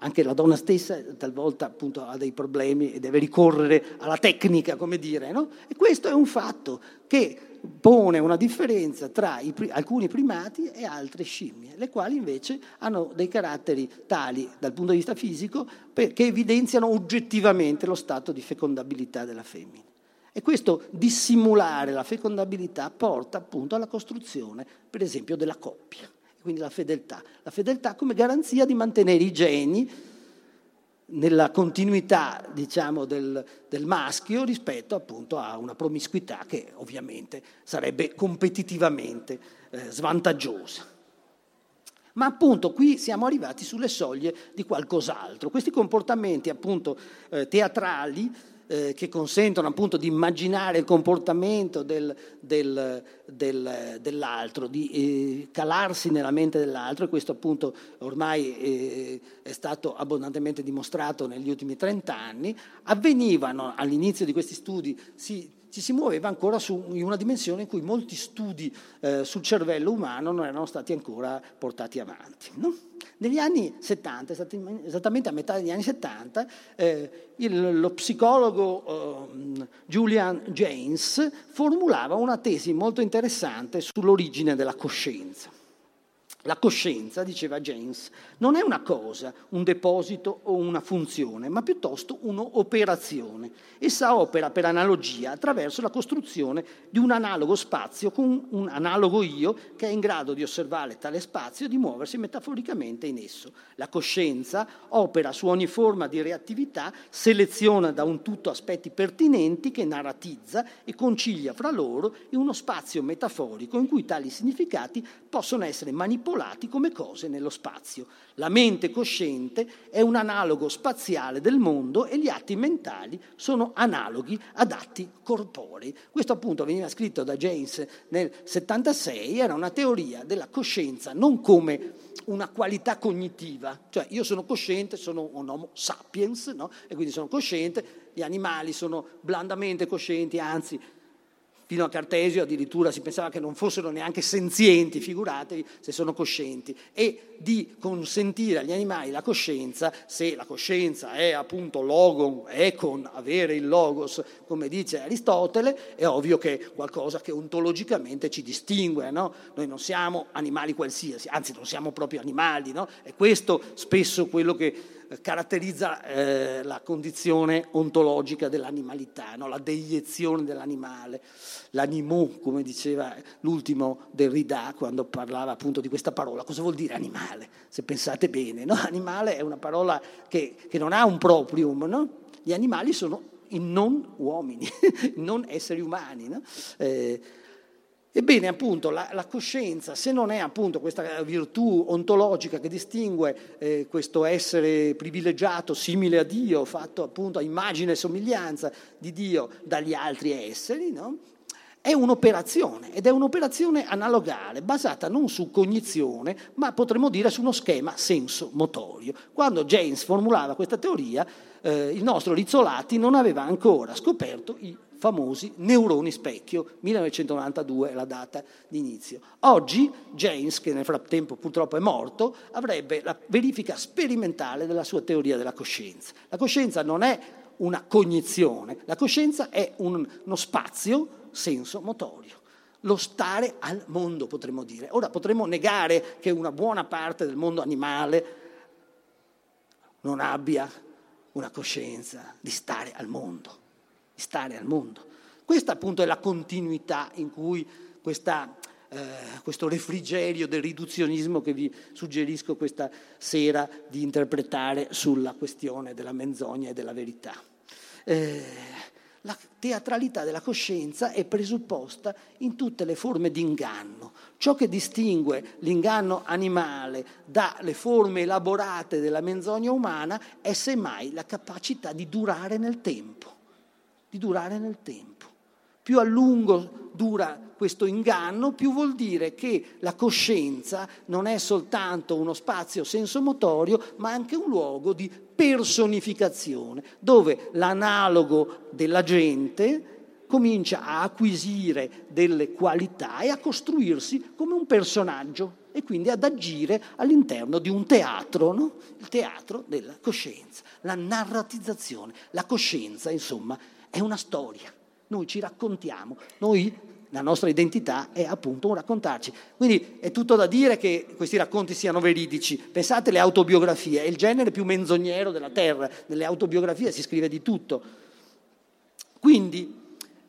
anche la donna stessa talvolta appunto ha dei problemi e deve ricorrere alla tecnica, come dire, no? E questo è un fatto che pone una differenza tra i, alcuni primati e altre scimmie, le quali invece hanno dei caratteri tali dal punto di vista fisico che evidenziano oggettivamente lo stato di fecondabilità della femmina. E questo dissimulare la fecondabilità porta appunto alla costruzione, per esempio, della coppia quindi la fedeltà. La fedeltà come garanzia di mantenere i geni nella continuità diciamo, del, del, maschio rispetto appunto a una promiscuità che ovviamente sarebbe competitivamente eh, svantaggiosa. Ma appunto qui siamo arrivati sulle soglie di qualcos'altro. Questi comportamenti appunto eh, teatrali eh, che consentono appunto di immaginare il comportamento del, del, del, dell'altro, di eh, calarsi nella mente dell'altro e questo appunto ormai eh, è stato abbondantemente dimostrato negli ultimi 30 anni, avvenivano all'inizio di questi studi, si, ci si muoveva ancora su, in una dimensione in cui molti studi eh, sul cervello umano non erano stati ancora portati avanti. No? Negli anni 70, esattamente a metà degli anni 70, eh, il, lo psicologo eh, Julian James formulava una tesi molto interessante sull'origine della coscienza. La coscienza, diceva James, non è una cosa, un deposito o una funzione, ma piuttosto un'operazione. Essa opera per analogia attraverso la costruzione di un analogo spazio con un analogo io che è in grado di osservare tale spazio e di muoversi metaforicamente in esso. La coscienza opera su ogni forma di reattività, seleziona da un tutto aspetti pertinenti che narratizza e concilia fra loro in uno spazio metaforico in cui tali significati possono essere manipolati manipolati come cose nello spazio. La mente cosciente è un analogo spaziale del mondo e gli atti mentali sono analoghi ad atti corporei. Questo appunto veniva scritto da James nel 76, era una teoria della coscienza non come una qualità cognitiva, cioè io sono cosciente, sono un homo sapiens, no? e quindi sono cosciente, gli animali sono blandamente coscienti, anzi Fino a Cartesio addirittura si pensava che non fossero neanche senzienti, figuratevi se sono coscienti, e di consentire agli animali la coscienza, se la coscienza è appunto logon, è con avere il logos, come dice Aristotele, è ovvio che è qualcosa che ontologicamente ci distingue, no? Noi non siamo animali qualsiasi, anzi non siamo proprio animali, no? È questo spesso quello che caratterizza eh, la condizione ontologica dell'animalità, no? la deiezione dell'animale, l'animò, come diceva l'ultimo Derrida quando parlava appunto di questa parola. Cosa vuol dire animale? Se pensate bene, no? animale è una parola che, che non ha un proprium, no? gli animali sono i non uomini, i non esseri umani. Eh, Ebbene, appunto, la, la, coscienza, se non è appunto questa virtù ontologica che distingue eh, questo essere privilegiato, simile a Dio, fatto appunto a immagine e somiglianza di Dio dagli altri esseri, no? è un'operazione ed è un'operazione analogale, basata non su cognizione, ma potremmo dire su uno schema senso-motorio. Quando James formulava questa teoria, eh, il nostro Rizzolatti non aveva ancora scoperto i famosi neuroni specchio, 1992 è la data di inizio. Oggi James, che nel frattempo purtroppo è morto, avrebbe la verifica sperimentale della sua teoria della coscienza. La coscienza non è una cognizione, la coscienza è un, uno spazio senso motorio. Lo stare al mondo, potremmo dire. Ora potremmo negare che una buona parte del mondo animale non abbia una coscienza di stare al mondo stare al mondo. Questa appunto è la continuità in cui questa, eh, questo refrigerio del riduzionismo che vi suggerisco questa sera di interpretare sulla questione della menzogna e della verità. Eh, la teatralità della coscienza è presupposta in tutte le forme di inganno. Ciò che distingue l'inganno animale dalle forme elaborate della menzogna umana è semmai la capacità di durare nel tempo, di durare nel tempo. Più a lungo dura questo inganno, più vuol dire che la coscienza non è soltanto uno spazio sensomotorio, ma anche un luogo di personificazione, dove l'analogo della gente comincia a acquisire delle qualità e a costruirsi come un personaggio e quindi ad agire all'interno di un teatro, no? il teatro della coscienza, la narratizzazione. La coscienza, insomma, è una storia. Noi ci raccontiamo, noi la nostra identità è appunto un raccontarci. Quindi è tutto da dire che questi racconti siano veridici. Pensate alle autobiografie, è il genere più menzognero della terra. Nelle autobiografie si scrive di tutto. Quindi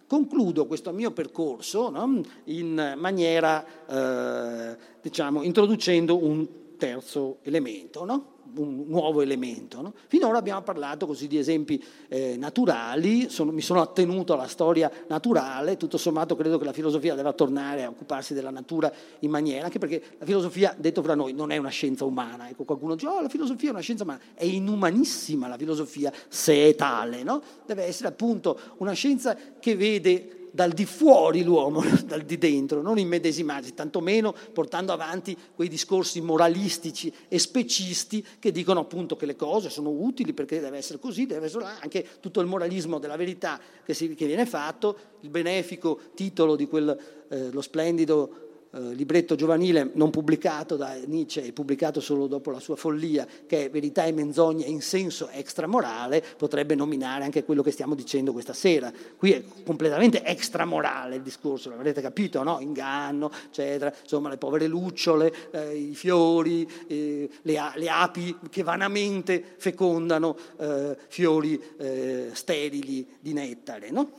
concludo questo mio percorso no? in maniera, eh, diciamo, introducendo un terzo elemento. No? Un nuovo elemento. No? Finora abbiamo parlato così di esempi eh, naturali, sono, mi sono attenuto alla storia naturale, tutto sommato credo che la filosofia debba tornare a occuparsi della natura in maniera, anche perché la filosofia, detto fra noi, non è una scienza umana. Ecco, qualcuno dice, oh, la filosofia è una scienza umana, è inumanissima la filosofia se è tale, no? deve essere appunto una scienza che vede dal di fuori l'uomo, dal di dentro, non immedesimarsi, tantomeno portando avanti quei discorsi moralistici e specisti che dicono appunto che le cose sono utili perché deve essere così, deve essere anche tutto il moralismo della verità che, si, che viene fatto, il benefico titolo di quello eh, splendido eh, libretto giovanile non pubblicato da Nietzsche e pubblicato solo dopo la sua follia, che è Verità e menzogna in senso extramorale, potrebbe nominare anche quello che stiamo dicendo questa sera. Qui è completamente extramorale il discorso, l'avrete capito, no? Inganno, eccetera, insomma le povere lucciole, eh, i fiori, eh, le, le, api che vanamente fecondano eh, fiori eh, sterili di nettare, no?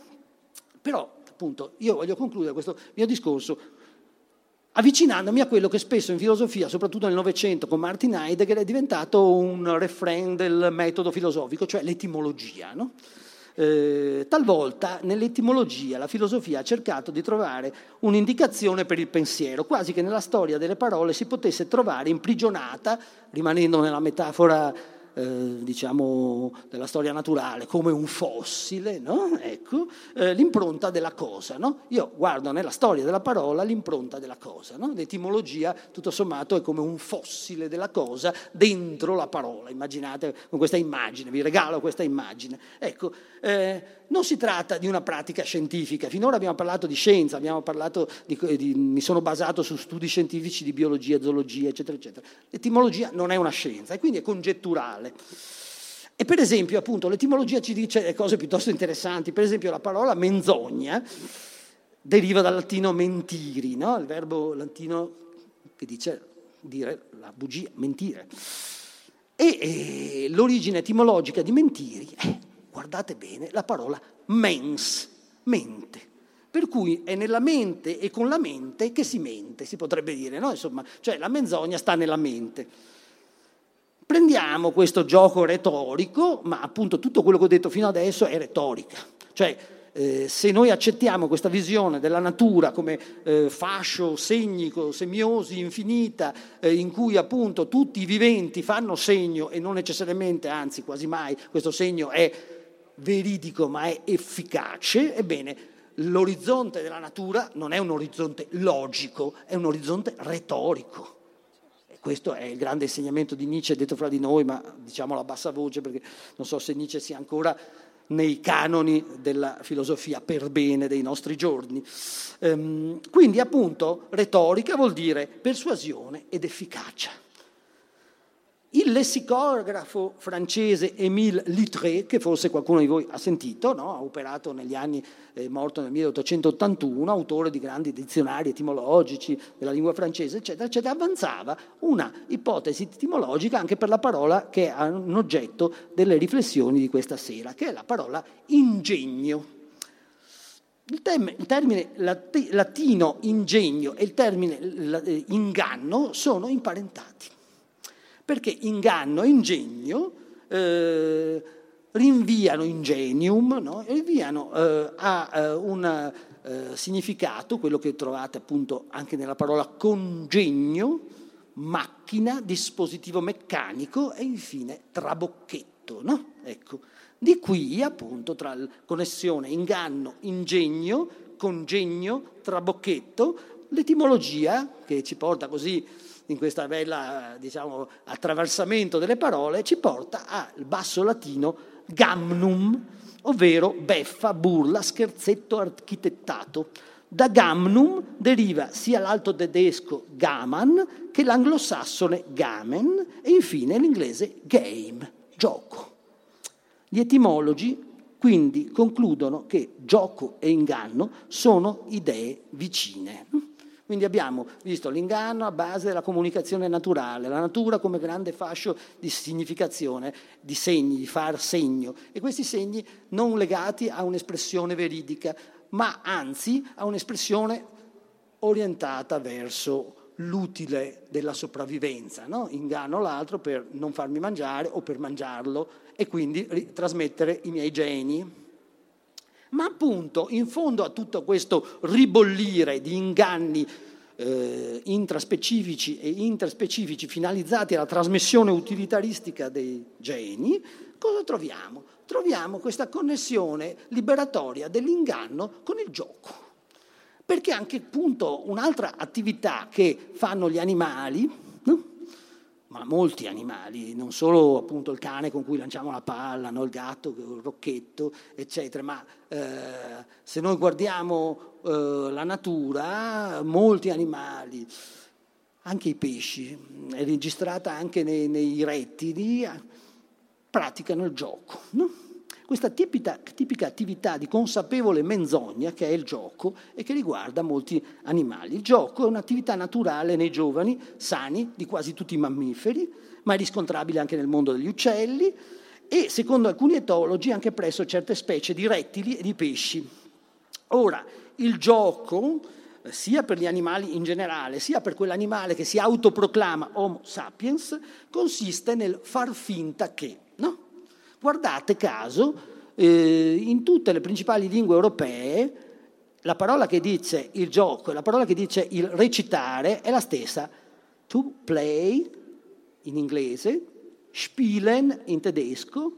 Però, appunto, io voglio concludere questo mio discorso avvicinandomi a quello che spesso in filosofia, soprattutto nel Novecento con Martin Heidegger, è diventato un refrain del metodo filosofico, cioè l'etimologia. No? Eh, talvolta nell'etimologia la filosofia ha cercato di trovare un'indicazione per il pensiero, quasi che nella storia delle parole si potesse trovare imprigionata, rimanendo nella metafora eh, diciamo, della storia naturale come un fossile, no? ecco, eh, l'impronta della cosa. No? Io guardo nella storia della parola l'impronta della cosa. No? L'etimologia, tutto sommato, è come un fossile della cosa dentro la parola. Immaginate con questa immagine, vi regalo questa immagine. Ecco, eh, non si tratta di una pratica scientifica. Finora abbiamo parlato di scienza, parlato di, di, mi sono basato su studi scientifici di biologia, zoologia, eccetera, eccetera. L'etimologia non è una scienza e quindi è congetturale. E per esempio, appunto, l'etimologia ci dice cose piuttosto interessanti. Per esempio, la parola menzogna deriva dal latino mentiri, no? il verbo latino che dice dire la bugia, mentire. E, e l'origine etimologica di mentiri è guardate bene, la parola mens, mente. Per cui è nella mente e con la mente che si mente, si potrebbe dire, no? Insomma, cioè la menzogna sta nella mente. Prendiamo questo gioco retorico, ma appunto tutto quello che ho detto fino adesso è retorica. Cioè, eh, se noi accettiamo questa visione della natura come eh, fascio segnico, semiosi infinita, eh, in cui appunto tutti i viventi fanno segno e non necessariamente, anzi quasi mai, questo segno è veridico ma è efficace, ebbene l'orizzonte della natura non è un orizzonte logico, è un orizzonte retorico. E questo è il grande insegnamento di Nietzsche detto fra di noi, ma diciamolo a bassa voce perché non so se Nietzsche sia ancora nei canoni della filosofia per bene dei nostri giorni. Ehm, quindi appunto retorica vuol dire persuasione ed efficacia. Il lessicografo francese Émile Littré, che forse qualcuno di voi ha sentito, no? ha operato negli anni, è morto nel 1881, autore di grandi dizionari etimologici della lingua francese, eccetera, eccetera, avanzava una ipotesi etimologica anche per la parola che è un oggetto delle riflessioni di questa sera, che è la parola ingegno. Il, tem- il termine lat- latino ingegno e il termine eh, inganno sono imparentati, perché inganno e ingegno eh, rinviano ingenium, no? rinviano eh, a eh, un eh, significato, quello che trovate appunto anche nella parola congegno, macchina, dispositivo meccanico e infine trabocchetto. No? Ecco. Di qui appunto tra connessione inganno, ingegno, congegno, trabocchetto, l'etimologia che ci porta così in questo bella diciamo, attraversamento delle parole, ci porta al basso latino gamnum, ovvero beffa, burla, scherzetto architettato. Da gamnum deriva sia l'alto tedesco gaman che l'anglosassone gamen e infine l'inglese game, gioco. Gli etimologi quindi concludono che gioco e inganno sono idee vicine. Quindi abbiamo visto l'inganno a base della comunicazione naturale, la natura come grande fascio di significazione, di segni, di far segno, e questi segni non legati a un'espressione veridica, ma anzi a un'espressione orientata verso l'utile della sopravvivenza. No? Inganno l'altro per non farmi mangiare o per mangiarlo e quindi trasmettere i miei geni. Ma appunto, in fondo a tutto questo ribollire di inganni eh, intraspecifici e interspecifici finalizzati alla trasmissione utilitaristica dei geni, cosa troviamo? Troviamo questa connessione liberatoria dell'inganno con il gioco. Perché anche appunto un'altra attività che fanno gli animali, no? Ma molti animali, non solo appunto il cane con cui lanciamo la palla, no? il gatto, il rocchetto, eccetera, ma eh, se noi guardiamo eh, la natura, molti animali, anche i pesci, è registrata anche nei, nei rettili, praticano il gioco. No? Questa tipica, tipica, attività di consapevole menzogna che è il gioco e che riguarda molti animali. Il gioco è un'attività naturale nei giovani, sani, di quasi tutti i mammiferi, ma è riscontrabile anche nel mondo degli uccelli e, secondo alcuni etologi, anche presso certe specie di rettili e di pesci. Ora, il gioco sia per gli animali in generale, sia per quell'animale che si autoproclama Homo sapiens, consiste nel far finta che? Guardate caso, eh, in tutte le principali lingue europee la parola che dice il gioco e la parola che dice il recitare è la stessa. To play in inglese, spielen in tedesco,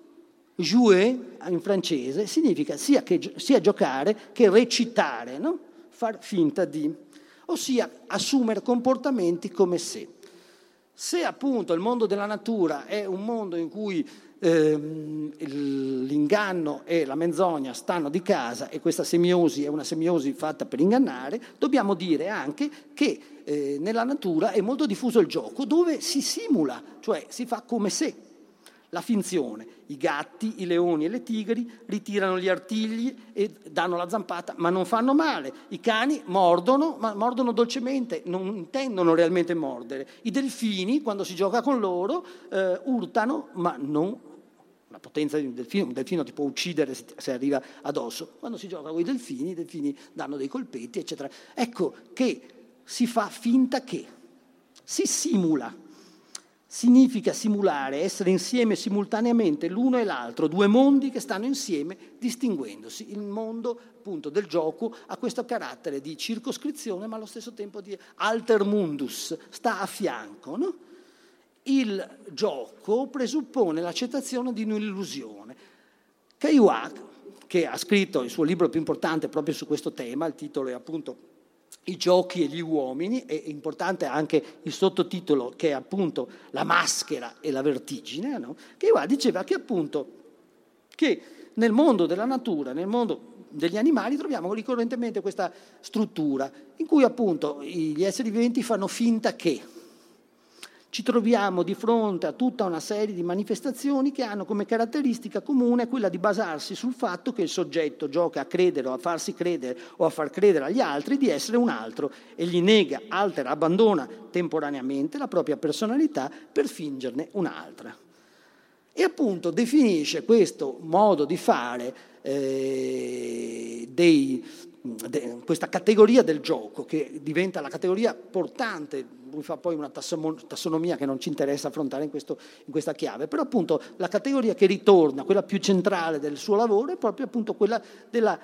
jouer in francese, significa sia, che, sia giocare che recitare, no? far finta di, ossia assumere comportamenti come se. Se appunto il mondo della natura è un mondo in cui ehm, l'inganno e la menzogna stanno di casa e questa semiosi è una semiosi fatta per ingannare, dobbiamo dire anche che eh, nella natura è molto diffuso il gioco dove si simula, cioè si fa come se la finzione. I gatti, i leoni e le tigri ritirano gli artigli e danno la zampata, ma non fanno male. I cani mordono, ma mordono dolcemente, non intendono realmente mordere. I delfini, quando si gioca con loro, eh, urtano, ma non la potenza di un delfino, un delfino ti può uccidere se, arriva addosso. Quando si gioca con i delfini, i delfini danno dei colpetti, eccetera. Ecco che si fa finta che, si simula. Significa simulare, essere insieme simultaneamente l'uno e l'altro, due mondi che stanno insieme distinguendosi. Il mondo appunto del gioco ha questo carattere di circoscrizione ma allo stesso tempo di alter mundus, sta a fianco. No? Il gioco presuppone l'accettazione di un'illusione. Caillois, che ha scritto il suo libro più importante proprio su questo tema, il titolo è appunto i giochi e gli uomini, è importante anche il sottotitolo che è appunto la maschera e la vertigine, no? che diceva che appunto che nel mondo della natura, nel mondo degli animali troviamo ricorrentemente questa struttura in cui appunto gli esseri viventi fanno finta che, ci troviamo di fronte a tutta una serie di manifestazioni che hanno come caratteristica comune quella di basarsi sul fatto che il soggetto gioca a credere o a farsi credere o a far credere agli altri di essere un altro e gli nega, altera, abbandona temporaneamente la propria personalità per fingerne un'altra. E appunto definisce questo modo di fare eh, dei de, questa categoria del gioco che diventa la categoria portante, lui fa poi una tassonomia che non ci interessa affrontare in, questo, in, questa chiave, però appunto la categoria che ritorna, quella più centrale del suo lavoro è proprio appunto quella della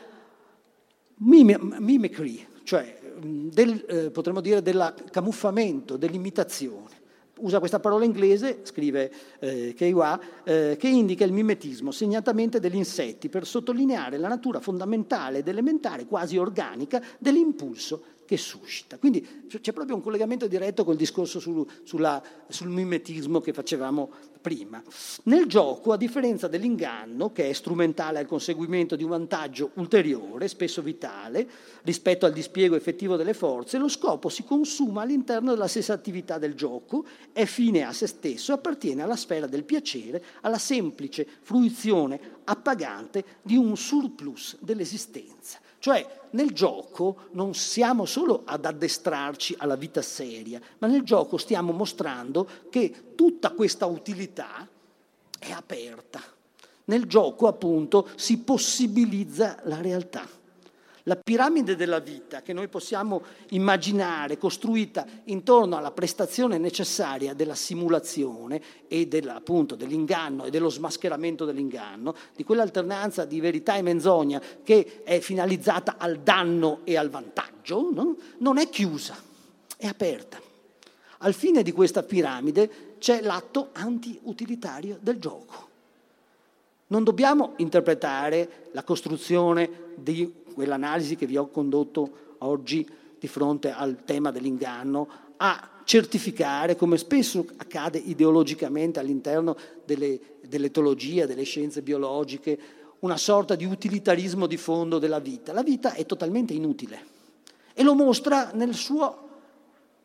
mimicry, cioè del, eh, potremmo dire del camuffamento, dell'imitazione. Usa questa parola inglese, scrive eh, Keiwa, eh, che indica il mimetismo, segnatamente degli insetti, per sottolineare la natura fondamentale ed elementare, quasi organica, dell'impulso che suscita. Quindi c'è proprio un collegamento diretto col discorso sul, sulla, sul mimetismo che facevamo prima. Nel gioco, a differenza dell'inganno, che è strumentale al conseguimento di un vantaggio ulteriore, spesso vitale, rispetto al dispiego effettivo delle forze, lo scopo si consuma all'interno della stessa attività del gioco, è fine a se stesso, appartiene alla sfera del piacere, alla semplice fruizione appagante di un surplus dell'esistenza. Cioè nel gioco non siamo solo ad addestrarci alla vita seria, ma nel gioco stiamo mostrando che tutta questa utilità è aperta. Nel gioco appunto si possibilizza la realtà. La piramide della vita che noi possiamo immaginare costruita intorno alla prestazione necessaria della simulazione e del, appunto, dell'inganno e dello smascheramento dell'inganno, di quell'alternanza di verità e menzogna che è finalizzata al danno e al vantaggio, no? non è chiusa, è aperta. Al fine di questa piramide c'è l'atto anti-utilitario del gioco. Non dobbiamo interpretare la costruzione di quell'analisi che vi ho condotto oggi di fronte al tema dell'inganno, a certificare, come spesso accade ideologicamente all'interno delle, dell'etologia, delle scienze biologiche, una sorta di utilitarismo di fondo della vita. La vita è totalmente inutile e lo mostra nel suo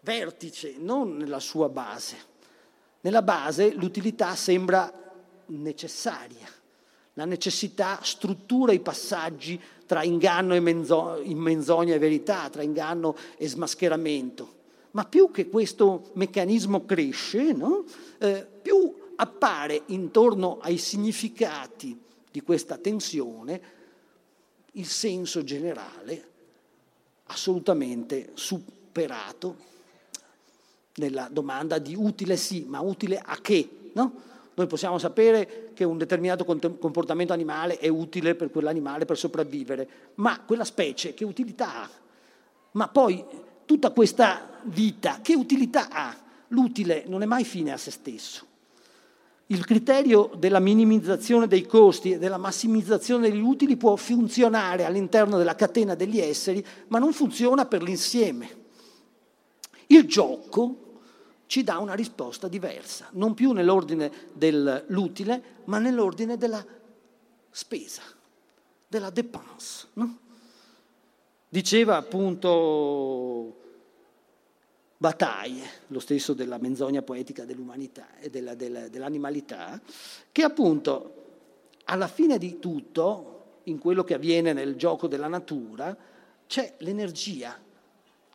vertice, non nella sua base. Nella base l'utilità sembra necessaria, la necessità struttura i passaggi tra inganno e menzo- menzogna e verità, tra inganno e smascheramento. Ma più che questo meccanismo cresce, no? eh, più appare intorno ai significati di questa tensione il senso generale assolutamente superato nella domanda di utile sì, ma utile a che? No? Noi possiamo sapere che un determinato comportamento animale è utile per quell'animale per sopravvivere, ma quella specie che utilità ha? Ma poi tutta questa vita che utilità ha? L'utile non è mai fine a se stesso. Il criterio della minimizzazione dei costi e della massimizzazione degli utili può funzionare all'interno della catena degli esseri, ma non funziona per l'insieme. Il gioco ci dà una risposta diversa, non più nell'ordine dell'utile, ma nell'ordine della spesa, della dépense. No? Diceva appunto Bataille, lo stesso della menzogna poetica dell'umanità e della, della, dell'animalità, che appunto alla fine di tutto, in quello che avviene nel gioco della natura, c'è l'energia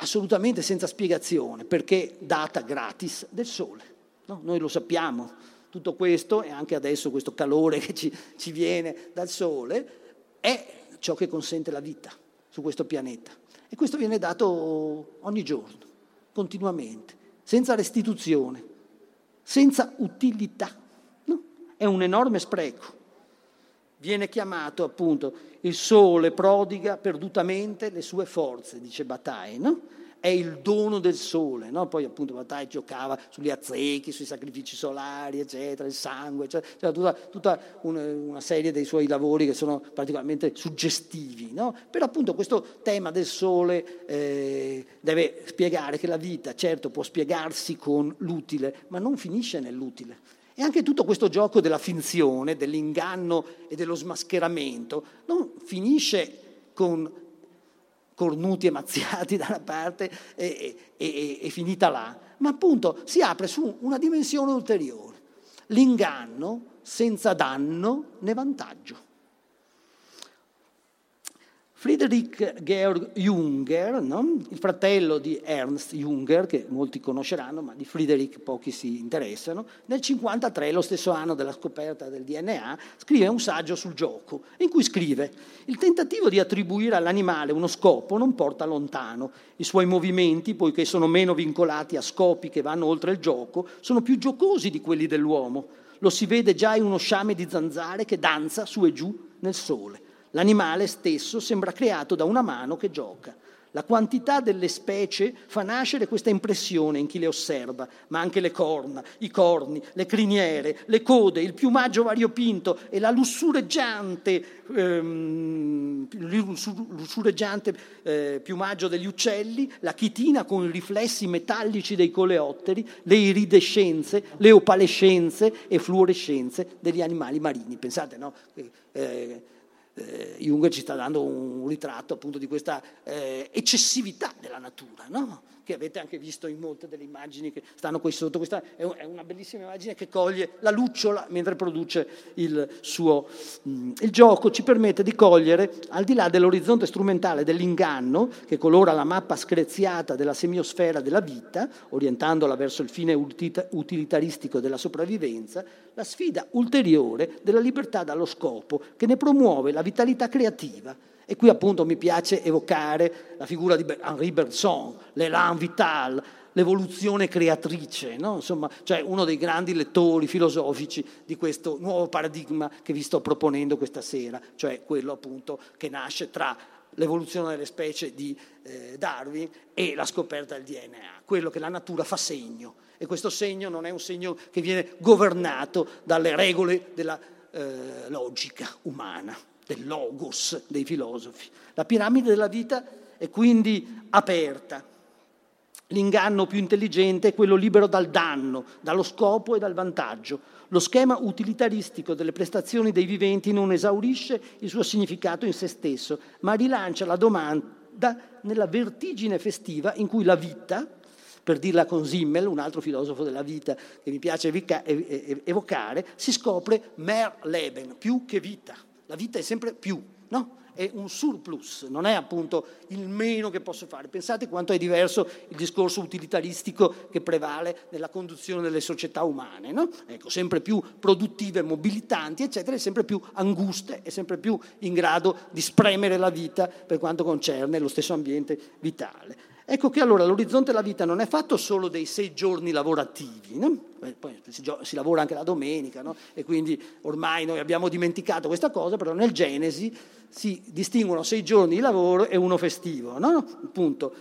assolutamente senza spiegazione, perché data gratis del sole. No? Noi lo sappiamo, tutto questo e anche adesso questo calore che ci, ci viene dal sole è ciò che consente la vita su questo pianeta. E questo viene dato ogni giorno, continuamente, senza restituzione, senza utilità. No? È un enorme spreco. Viene chiamato appunto il sole prodiga perdutamente le sue forze, dice Bataille, no? È il dono del sole, no? Poi appunto Bataille giocava sugli azzecchi, sui sacrifici solari, eccetera, il sangue, eccetera. C'era tutta, tutta una, una, serie dei suoi lavori che sono particolarmente suggestivi, no? Però appunto questo tema del sole eh, deve spiegare che la vita, certo, può spiegarsi con l'utile, ma non finisce nell'utile e anche tutto questo gioco della finzione, dell'inganno e dello smascheramento non finisce con cornuti e mazziati da una parte e, e, e finita là, ma appunto si apre su una dimensione ulteriore, l'inganno senza danno né vantaggio. Friedrich Georg Junger, no? il fratello di Ernst Junger, che molti conosceranno, ma di Friedrich pochi si interessano, nel 1953, lo stesso anno della scoperta del DNA, scrive un saggio sul gioco, in cui scrive il tentativo di attribuire all'animale uno scopo non porta lontano. I suoi movimenti, poiché sono meno vincolati a scopi che vanno oltre il gioco, sono più giocosi di quelli dell'uomo. Lo si vede già in uno sciame di zanzare che danza su e giù nel sole. L'animale stesso sembra creato da una mano che gioca. La quantità delle specie fa nascere questa impressione in chi le osserva, ma anche le corna, i corni, le criniere, le code, il piumaggio variopinto e la lussureggiante, ehm, lussureggiante eh, piumaggio degli uccelli, la chitina con i riflessi metallici dei coleotteri, le iridescenze, le opalescenze e fluorescenze degli animali marini. Pensate, no? Eh, eh, Jung ci sta dando un ritratto appunto di questa eh, eccessività della natura, no? Che avete anche visto in molte delle immagini che stanno qui sotto. Questa è, una bellissima immagine che coglie la lucciola mentre produce il suo... Mm, il gioco ci permette di cogliere, al di là dell'orizzonte strumentale dell'inganno, che colora la mappa screziata della semiosfera della vita, orientandola verso il fine utilitaristico della sopravvivenza, la sfida ulteriore della libertà dallo scopo, che ne promuove la vitalità creativa e qui appunto mi piace evocare la figura di Henri Bergson, l'élan vital, l'evoluzione creatrice, no? Insomma, cioè uno dei grandi lettori filosofici di questo nuovo paradigma che vi sto proponendo questa sera, cioè quello appunto che nasce tra l'evoluzione delle specie di eh, Darwin e la scoperta del DNA, quello che la natura fa segno e questo segno non è un segno che viene governato dalle regole della eh, logica umana del logos dei filosofi. La piramide della vita è quindi aperta. L'inganno più intelligente è quello libero dal danno, dallo scopo e dal vantaggio. Lo schema utilitaristico delle prestazioni dei viventi non esaurisce il suo significato in se stesso, ma rilancia la domanda nella vertigine festiva in cui la vita, per dirla con Simmel, un altro filosofo della vita che mi piace evocare, si scopre mer Leben, più che vita. La vita è sempre più, no? È un surplus, non è appunto il meno che posso fare. Pensate quanto è diverso il discorso utilitaristico che prevale nella conduzione delle società umane, no? Ecco, sempre più produttive, mobilitanti, eccetera, e sempre più anguste e sempre più in grado di spremere la vita per quanto concerne lo stesso ambiente vitale. Ecco che allora l'orizzonte della vita non è fatto solo dei sei giorni lavorativi, no? poi si, si, lavora anche la domenica, no? e quindi ormai noi abbiamo dimenticato questa cosa, però nel Genesi si distinguono sei giorni di lavoro e uno festivo. No? Punto.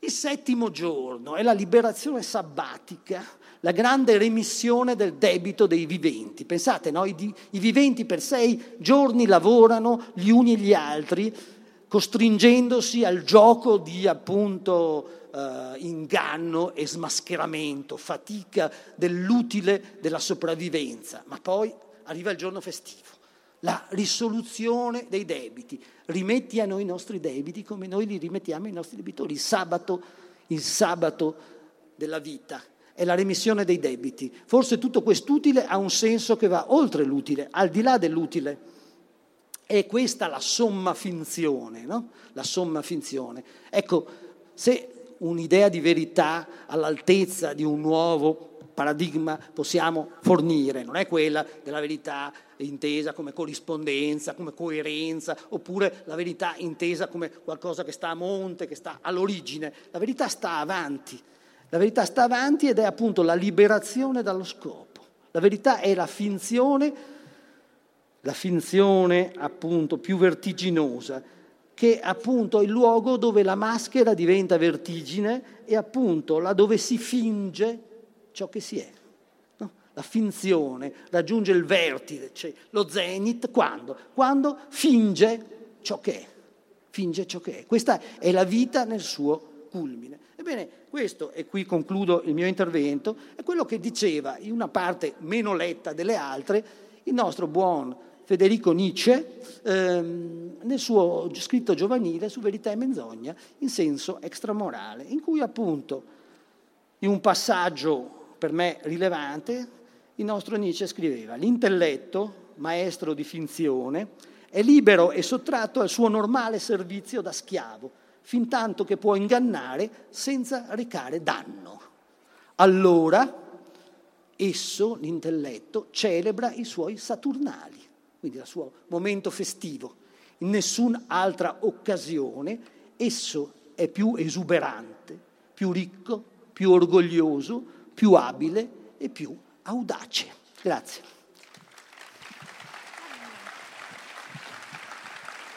Il settimo giorno è la liberazione sabbatica, la grande remissione del debito dei viventi. Pensate? I, I viventi per sei giorni lavorano gli uni e gli altri, costringendosi al gioco di appunto eh, inganno e smascheramento, fatica dell'utile della sopravvivenza, ma poi arriva il giorno festivo, la risoluzione dei debiti. Rimetti a noi i nostri debiti come noi li rimettiamo ai nostri debitori. Il sabato, il sabato della vita è la remissione dei debiti. Forse tutto quest'utile ha un senso che va oltre l'utile, al di là dell'utile è questa la somma finzione, no? La somma finzione. Ecco, se un'idea di verità all'altezza di un nuovo paradigma possiamo fornire, non è quella della verità intesa come corrispondenza, come coerenza, oppure la verità intesa come qualcosa che sta a monte, che sta all'origine. La verità sta avanti. La verità sta avanti ed è appunto la liberazione dallo scopo. La verità è la finzione la finzione appunto più vertiginosa, che appunto è il luogo dove la maschera diventa vertigine e appunto là dove si finge ciò che si è. No? La finzione raggiunge il vertice, cioè lo zenit, quando? Quando finge ciò che è, finge ciò che è. Questa è la vita nel suo culmine. Ebbene, questo, e qui concludo il mio intervento, è quello che diceva in una parte meno letta delle altre il nostro buon Federico Nietzsche ehm, nel suo scritto giovanile su Verità e Menzogna in senso extramorale, in cui appunto in un passaggio per me rilevante il nostro Nietzsche scriveva l'intelletto maestro di finzione, è libero e sottratto al suo normale servizio da schiavo, fin tanto che può ingannare senza recare danno. Allora esso, l'intelletto, celebra i suoi saturnali, quindi il suo momento festivo. In nessun'altra occasione esso è più esuberante, più ricco, più orgoglioso, più abile e più audace. Grazie.